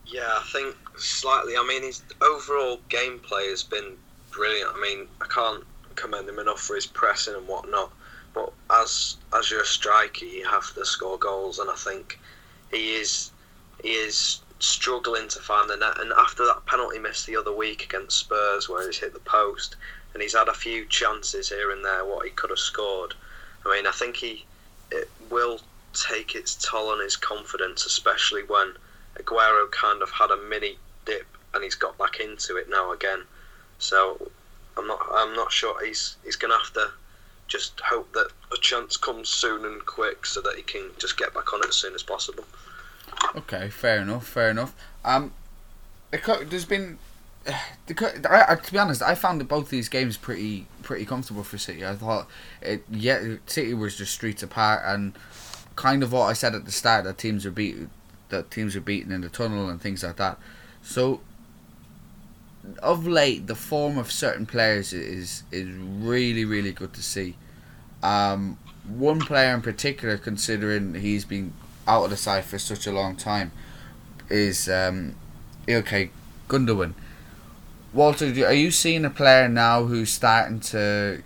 Yeah, I think slightly. I mean, his overall gameplay has been brilliant. I mean, I can't commend him enough for his pressing and whatnot. But as as you're a striker, you have to score goals, and I think he is he is struggling to find the net. And after that penalty miss the other week against Spurs, where he's hit the post, and he's had a few chances here and there what he could have scored. I mean, I think he it will take its toll on his confidence, especially when Aguero kind of had a mini dip and he's got back into it now again. So I'm not I'm not sure he's he's gonna have to just hope that a chance comes soon and quick so that he can just get back on it as soon as possible. Okay, fair enough, fair enough. Um, there's been, I, to be honest, I found that both these games pretty pretty comfortable for City. I thought, it, yeah, City was just streets apart, and kind of what I said at the start that teams are beat, that teams are beaten in the tunnel and things like that. So of late, the form of certain players is is really really good to see. Um, one player in particular, considering he's been out of the side for such a long time, is um, Ilkay Gundogan. Walter, are you seeing a player now who's starting to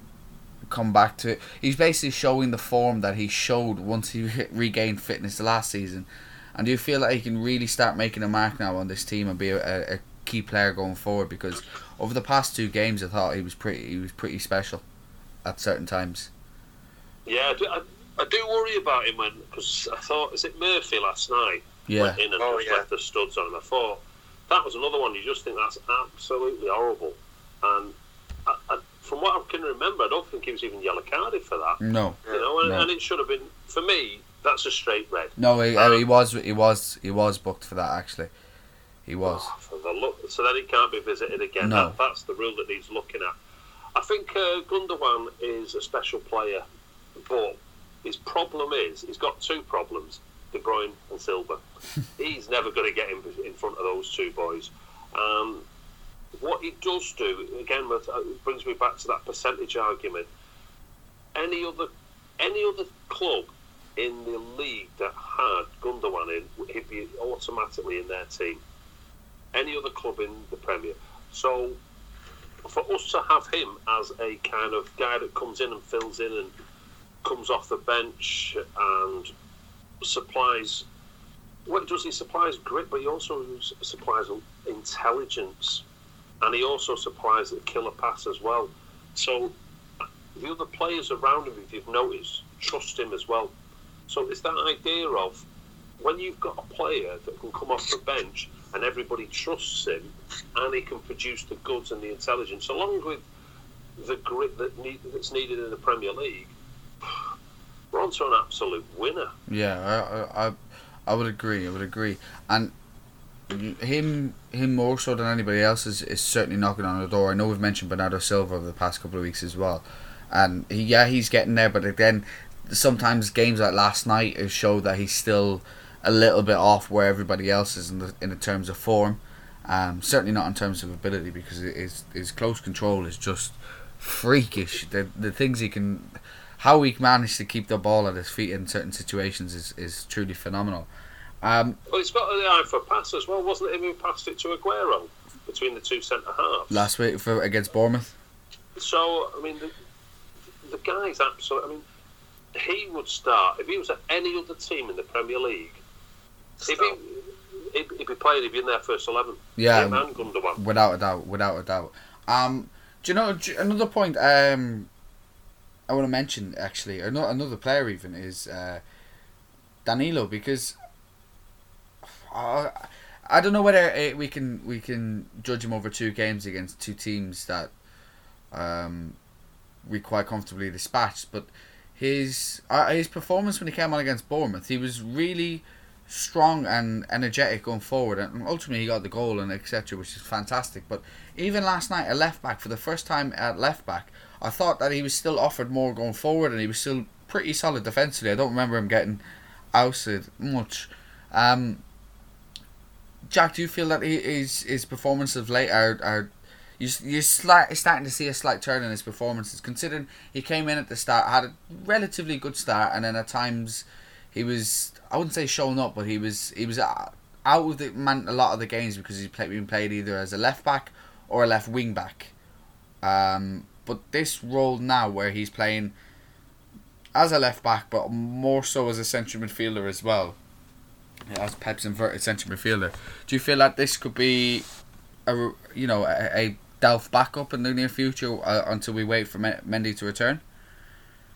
come back to it? He's basically showing the form that he showed once he regained fitness last season. And do you feel like he can really start making a mark now on this team and be a, a key player going forward? Because over the past two games, I thought he was pretty he was pretty special at certain times. Yeah, I do, I, I do worry about him when because I thought is it Murphy last night yeah. went in and oh, just yeah. left the studs on. And I thought that was another one you just think that's absolutely horrible. And I, I, from what I can remember, I don't think he was even yellow carded for that. No, You know, and, No. and it should have been for me. That's a straight red. no, he, uh, he was he was he was booked for that actually. He was. Oh, for the look, so then he can't be visited again. No. That, that's the rule that he's looking at. I think uh, Gundogan is a special player, but His problem is he's got two problems: De Bruyne and Silva. he's never going to get in, in front of those two boys. Um, what he does do again uh, brings me back to that percentage argument. Any other any other club in the league that had Gundogan in, he'd be automatically in their team. Any other club in the Premier. So for us to have him as a kind of guy that comes in and fills in and comes off the bench and supplies what does he supplies grit, but he also supplies intelligence, and he also supplies the killer pass as well. So the other players around him, if you've noticed, trust him as well. So it's that idea of when you've got a player that can come off the bench and everybody trusts him and he can produce the goods and the intelligence along with the grit that need, that's needed in the Premier League, we're on to an absolute winner. Yeah, I, I, I would agree. I would agree, and him, him more so than anybody else is, is certainly knocking on the door. I know we've mentioned Bernardo Silva over the past couple of weeks as well, and he, yeah, he's getting there. But again, sometimes games like last night have showed that he's still a little bit off where everybody else is in the in the terms of form. Um, certainly not in terms of ability because his his close control is just freakish. The the things he can, how he managed to keep the ball at his feet in certain situations is, is truly phenomenal. Um, well, he's got an eye for pass as well, wasn't it? Him who passed it to Aguero between the two centre halves last week for against Bournemouth. So I mean, the, the guy's absolutely. I mean, he would start if he was at any other team in the Premier League. If he, he'd, he'd be playing, he'd be in their first eleven. Yeah, Him and Gundogan. without a doubt, without a doubt. Um, do you know do another point? Um, I want to mention actually another another player even is uh, Danilo because I I don't know whether uh we can we can judge him over two games against two teams that um, we quite comfortably dispatched, but his uh, his performance when he came on against Bournemouth, he was really strong and energetic going forward, and ultimately he got the goal and etc., which is fantastic. But even last night, a left back for the first time at left back, I thought that he was still offered more going forward, and he was still pretty solid defensively. I don't remember him getting ousted much. Um, Jack, do you feel that his his performance of late are are you you're slight, starting to see a slight turn in his performances, considering he came in at the start, had a relatively good start, and then at times he was I wouldn't say showing up, but he was he was out of the man a lot of the games because he's played, been played either as a left back or a left wing back. Um, but this role now where he's playing as a left back, but more so as a central midfielder as well, as Pep's inverted central midfielder. Do you feel that this could be a you know a, a Delph backup in the near future uh, until we wait for Mendy to return?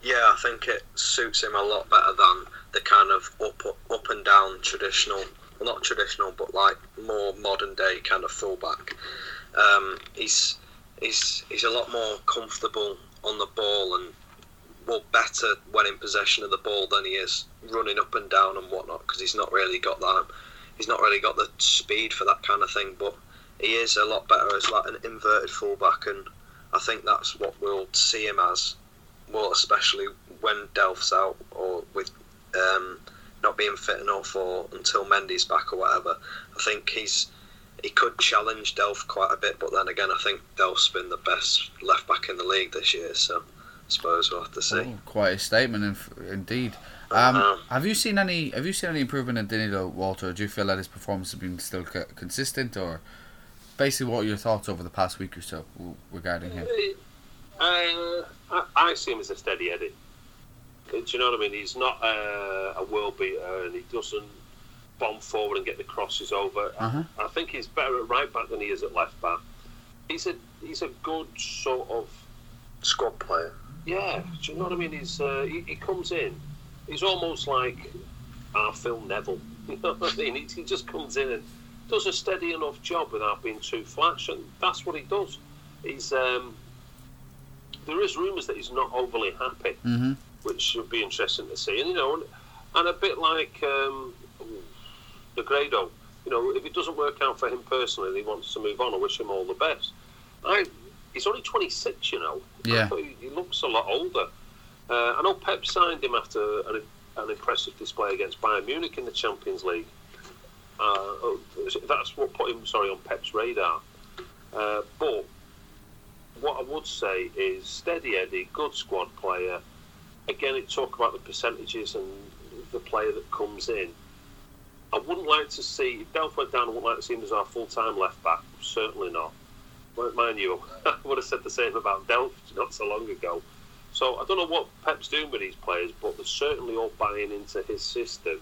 Yeah, I think it suits him a lot better than the kind of up up and down traditional, well not traditional, but like more modern day kind of fullback. Um, he's he's he's a lot more comfortable on the ball and well better when in possession of the ball than he is running up and down and whatnot because he's not really got that. He's not really got the speed for that kind of thing, but he is a lot better as like an inverted fullback, and I think that's what we'll see him as. Well, especially when Delph's out or with um, not being fit enough or until Mendy's back or whatever. I think he's he could challenge Delph quite a bit, but then again, I think Delph's been the best left back in the league this year, so I suppose we'll have to see. Oh, quite a statement, in, indeed. Um, Um, have you seen any? Have you seen any improvement in Danilo Walter? Do you feel that his performance has been still consistent, or basically what are your thoughts over the past week or so regarding him? Uh, I, I see him as a steady Eddie. Do you know what I mean? He's not uh, a world beater, and he doesn't bomb forward and get the crosses over. Uh-huh. I think he's better at right back than he is at left back. He's a he's a good sort of Squad player. yeah. Do you know what I mean? He's uh, he, he comes in. He's almost like our Phil Neville. You know what I mean? He, he just comes in and does a steady enough job without being too flash, and that's what he does. He's um, there is rumours that he's not overly happy, Mm-hmm. which should be interesting to see. And you know, and, and a bit like um, the Grado, you know, if it doesn't work out for him personally, and he wants to move on. I wish him all the best. I, he's only 26, you know. Yeah. he, he looks a lot older. Uh, I know Pep signed him after an, an impressive display against Bayern Munich in the Champions League. Uh, oh, that's what put him, sorry, on Pep's radar. Uh, but what I would say is steady Eddie, good squad player. Again, it talk about the percentages and the player that comes in. I wouldn't like to see if Delph went down. I wouldn't like to see him as our full-time left back. Certainly not. Mind you, I would have said the same about Delph not so long ago. So I don't know what Pep's doing with these players, but they're certainly all buying into his system,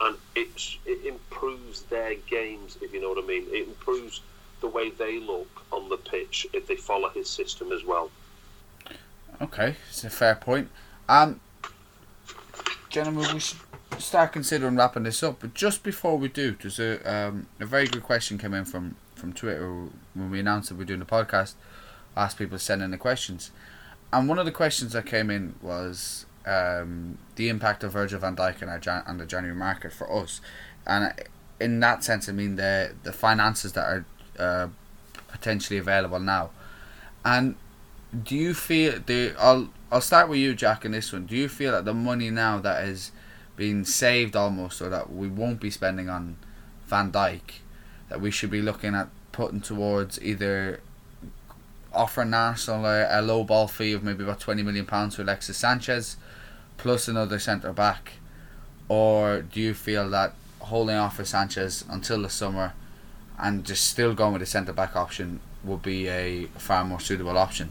and it's, it improves their games. If you know what I mean, it improves the way they look on the pitch if they follow his system as well. Okay, it's a fair point. Um, gentlemen, we should start considering wrapping this up. But just before we do, there's a um, a very good question came in from from Twitter when we announced that we're doing the podcast. Asked people to send in the questions, and one of the questions that came in was um, the impact of Virgil van Dijk on our Jan- on the January market for us, and in that sense, I mean the the finances that are uh, potentially available now, and do you feel the I'll I'll start with you, Jack, in this one. Do you feel that the money now that is being saved almost, or that we won't be spending on Van Dijk, that we should be looking at putting towards either offering Arsenal a, a low ball fee of maybe about twenty million pounds to Alexis Sanchez, plus another centre back, or do you feel that holding off for Sanchez until the summer, and just still going with the centre back option would be a far more suitable option?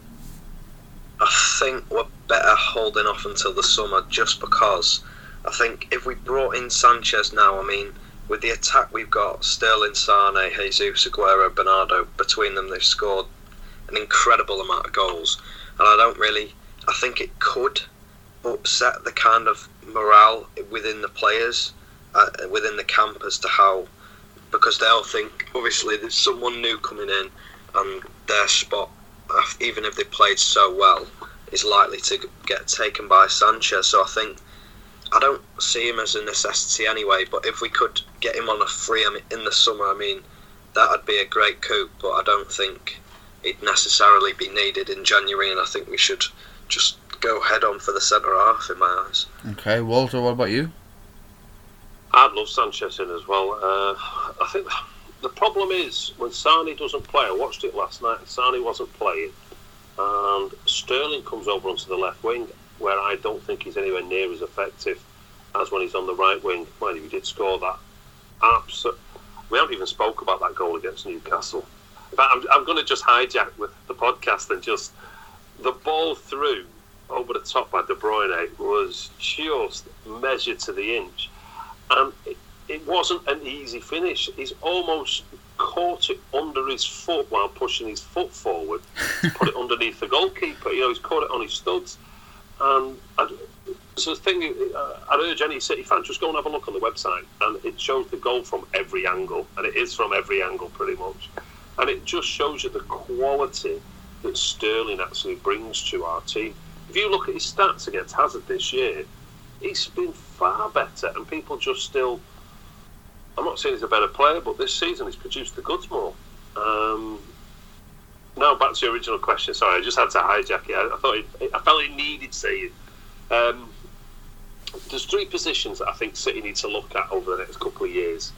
I think we're better holding off until the summer just because I think if we brought in Sanchez now, I mean, with the attack we've got, Sterling, Sane, Jesus, Aguero, Bernardo, between them they've scored an incredible amount of goals. And I don't really, I think it could upset the kind of morale within the players, uh, within the camp as to how, because they'll think, obviously, there's someone new coming in and their spot even if they played so well, is likely to get taken by Sanchez. So I think I don't see him as a necessity anyway. But if we could get him on a free in the summer, I mean, that would be a great coup. But I don't think it'd necessarily be needed in January, and I think we should just go head on for the centre half in my eyes. Okay, Walter, what about you? I'd love Sanchez in as well. Uh, I think the problem is when Sane doesn't play. I watched it last night. Sane wasn't playing, and Sterling comes over onto the left wing, where I don't think he's anywhere near as effective as when he's on the right wing. Mind he did score that. Absolutely. We haven't even spoke about that goal against Newcastle. In fact, I'm, I'm going to just hijack with the podcast and just the ball through over the top by De Bruyne was just measured to the inch, and it, it wasn't an easy finish. He's almost caught it under his foot while pushing his foot forward to put it underneath the goalkeeper. You know, he's caught it on his studs. And I, so the thing, uh, I'd urge any City fan just go and have a look on the website, and it shows the goal from every angle, and it is from every angle pretty much. And it just shows you the quality that Sterling actually brings to our team. If you look at his stats against Hazard this year, he's been far better, and people just still I'm not saying he's a better player, but this season he's produced the goods more. Um, now back to your original question. Sorry, I just had to hijack it. I, I thought it, I felt it needed saying. Um, there's three positions that I think City needs to look at over the next couple of years,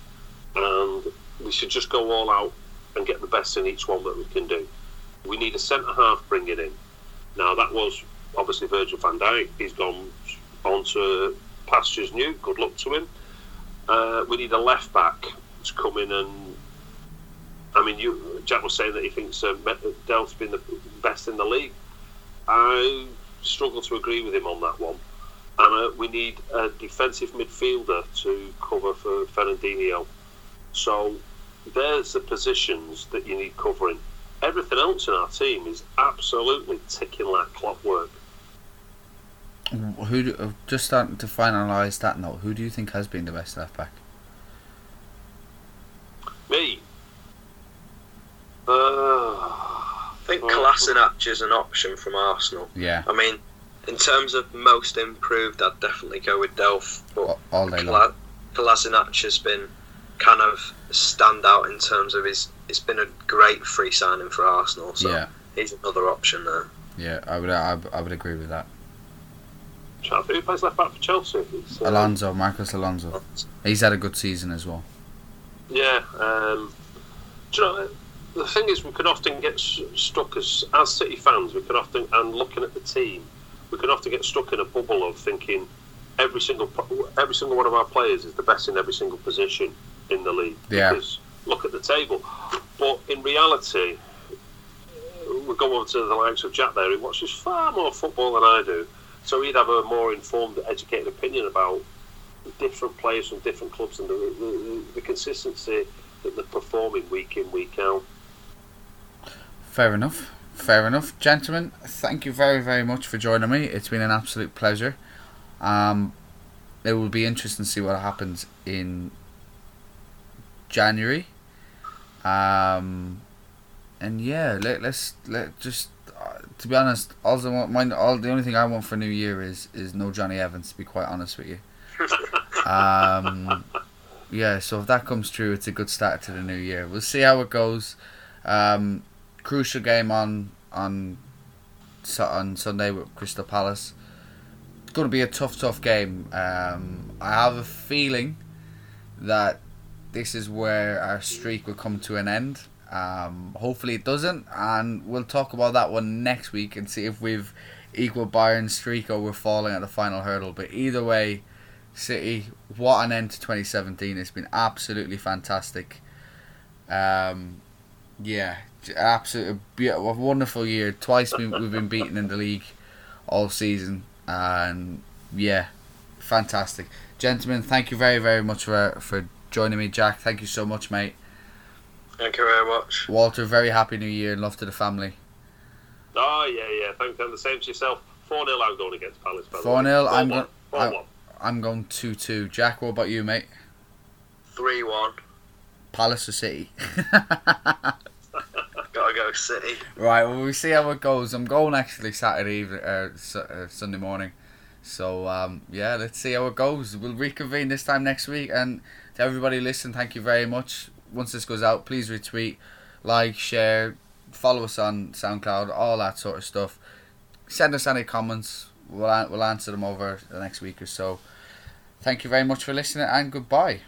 and we should just go all out and get the best in each one that we can do. We need a centre half bringing in. Now that was obviously Virgil van Dijk. He's gone on to pastures new. Good luck to him. Uh, we need a left back to come in and. I mean, you Jack was saying that he thinks uh, Delph's been the best in the league. I struggle to agree with him on that one. And uh, we need a defensive midfielder to cover for Fernandinho. So there's the positions that you need covering. Everything else in our team is absolutely ticking like clockwork. Who do, just starting to finalise that note? Who do you think has been the best left back? Me. Uh, I think Kolasinac is an option from Arsenal. Yeah. I mean, in terms of most improved, I'd definitely go with Delph. But all day long. Kolasinac has been kind of stand out in terms of his. It's been a great free signing for Arsenal. So yeah. he's another option there. Yeah, I would. I, I would agree with that. Who plays left back for Chelsea? It's, uh, Alonso, Marcos Alonso. He's had a good season as well. Yeah. Um, do you know, the thing is, we can often get stuck as as City fans. We can often, and looking at the team, we can often get stuck in a bubble of thinking every single every single one of our players is the best in every single position in the league. Yeah. Because look at the table. But in reality, we go over to the likes of Jack there, who watches far more football than I do. So he'd have a more informed, educated opinion about different players from different clubs and the, the, the consistency that they're performing week in, week out. Fair enough. Fair enough, gentlemen. Thank you very, very much for joining me. It's been an absolute pleasure. Um, it will be interesting to see what happens in January. Um, and yeah, let let's let just uh, to be honest, all I want, mine, all the only thing I want for New Year is is no Jonny Evans. To be quite honest with you. Um, yeah, so if that comes true, it's a good start to the new year. We'll see how it goes. Um, crucial game on on on Sunday with Crystal Palace. It's going to be a tough, tough game. Um, I have a feeling that this is where our streak will come to an end. Um, hopefully it doesn't, and we'll talk about that one next week and see if we've equal Bayern's streak or we're falling at the final hurdle. But either way, City, what an end to 2017! It's been absolutely fantastic. Um, yeah, absolutely absolute be- a wonderful year. Twice we, we've been beaten in the league all season, and yeah, fantastic, gentlemen. Thank you very very much for for joining me, Jack. Thank you so much, mate. Thank you very much. Walter, very happy New Year and love to the family. Oh, yeah, yeah. Thanks, and the same to yourself. 4 0 I'm going against Palace. by 4 0. way. I'm 4-1. going. 4 I'm, 1. I'm going two two. Jack, what about you, mate? 3 1. Palace or City? Gotta go City. Right, well, we see how it goes. I'm going actually Saturday evening, uh, uh, Sunday morning. So, um, yeah, let's see how it goes. We'll reconvene this time next week. And to everybody listen, thank you very much. Once this goes out, please retweet, like, share, follow us on SoundCloud, all that sort of stuff. Send us any comments. We'll, we'll answer them over the next week or so. Thank you very much for listening and goodbye.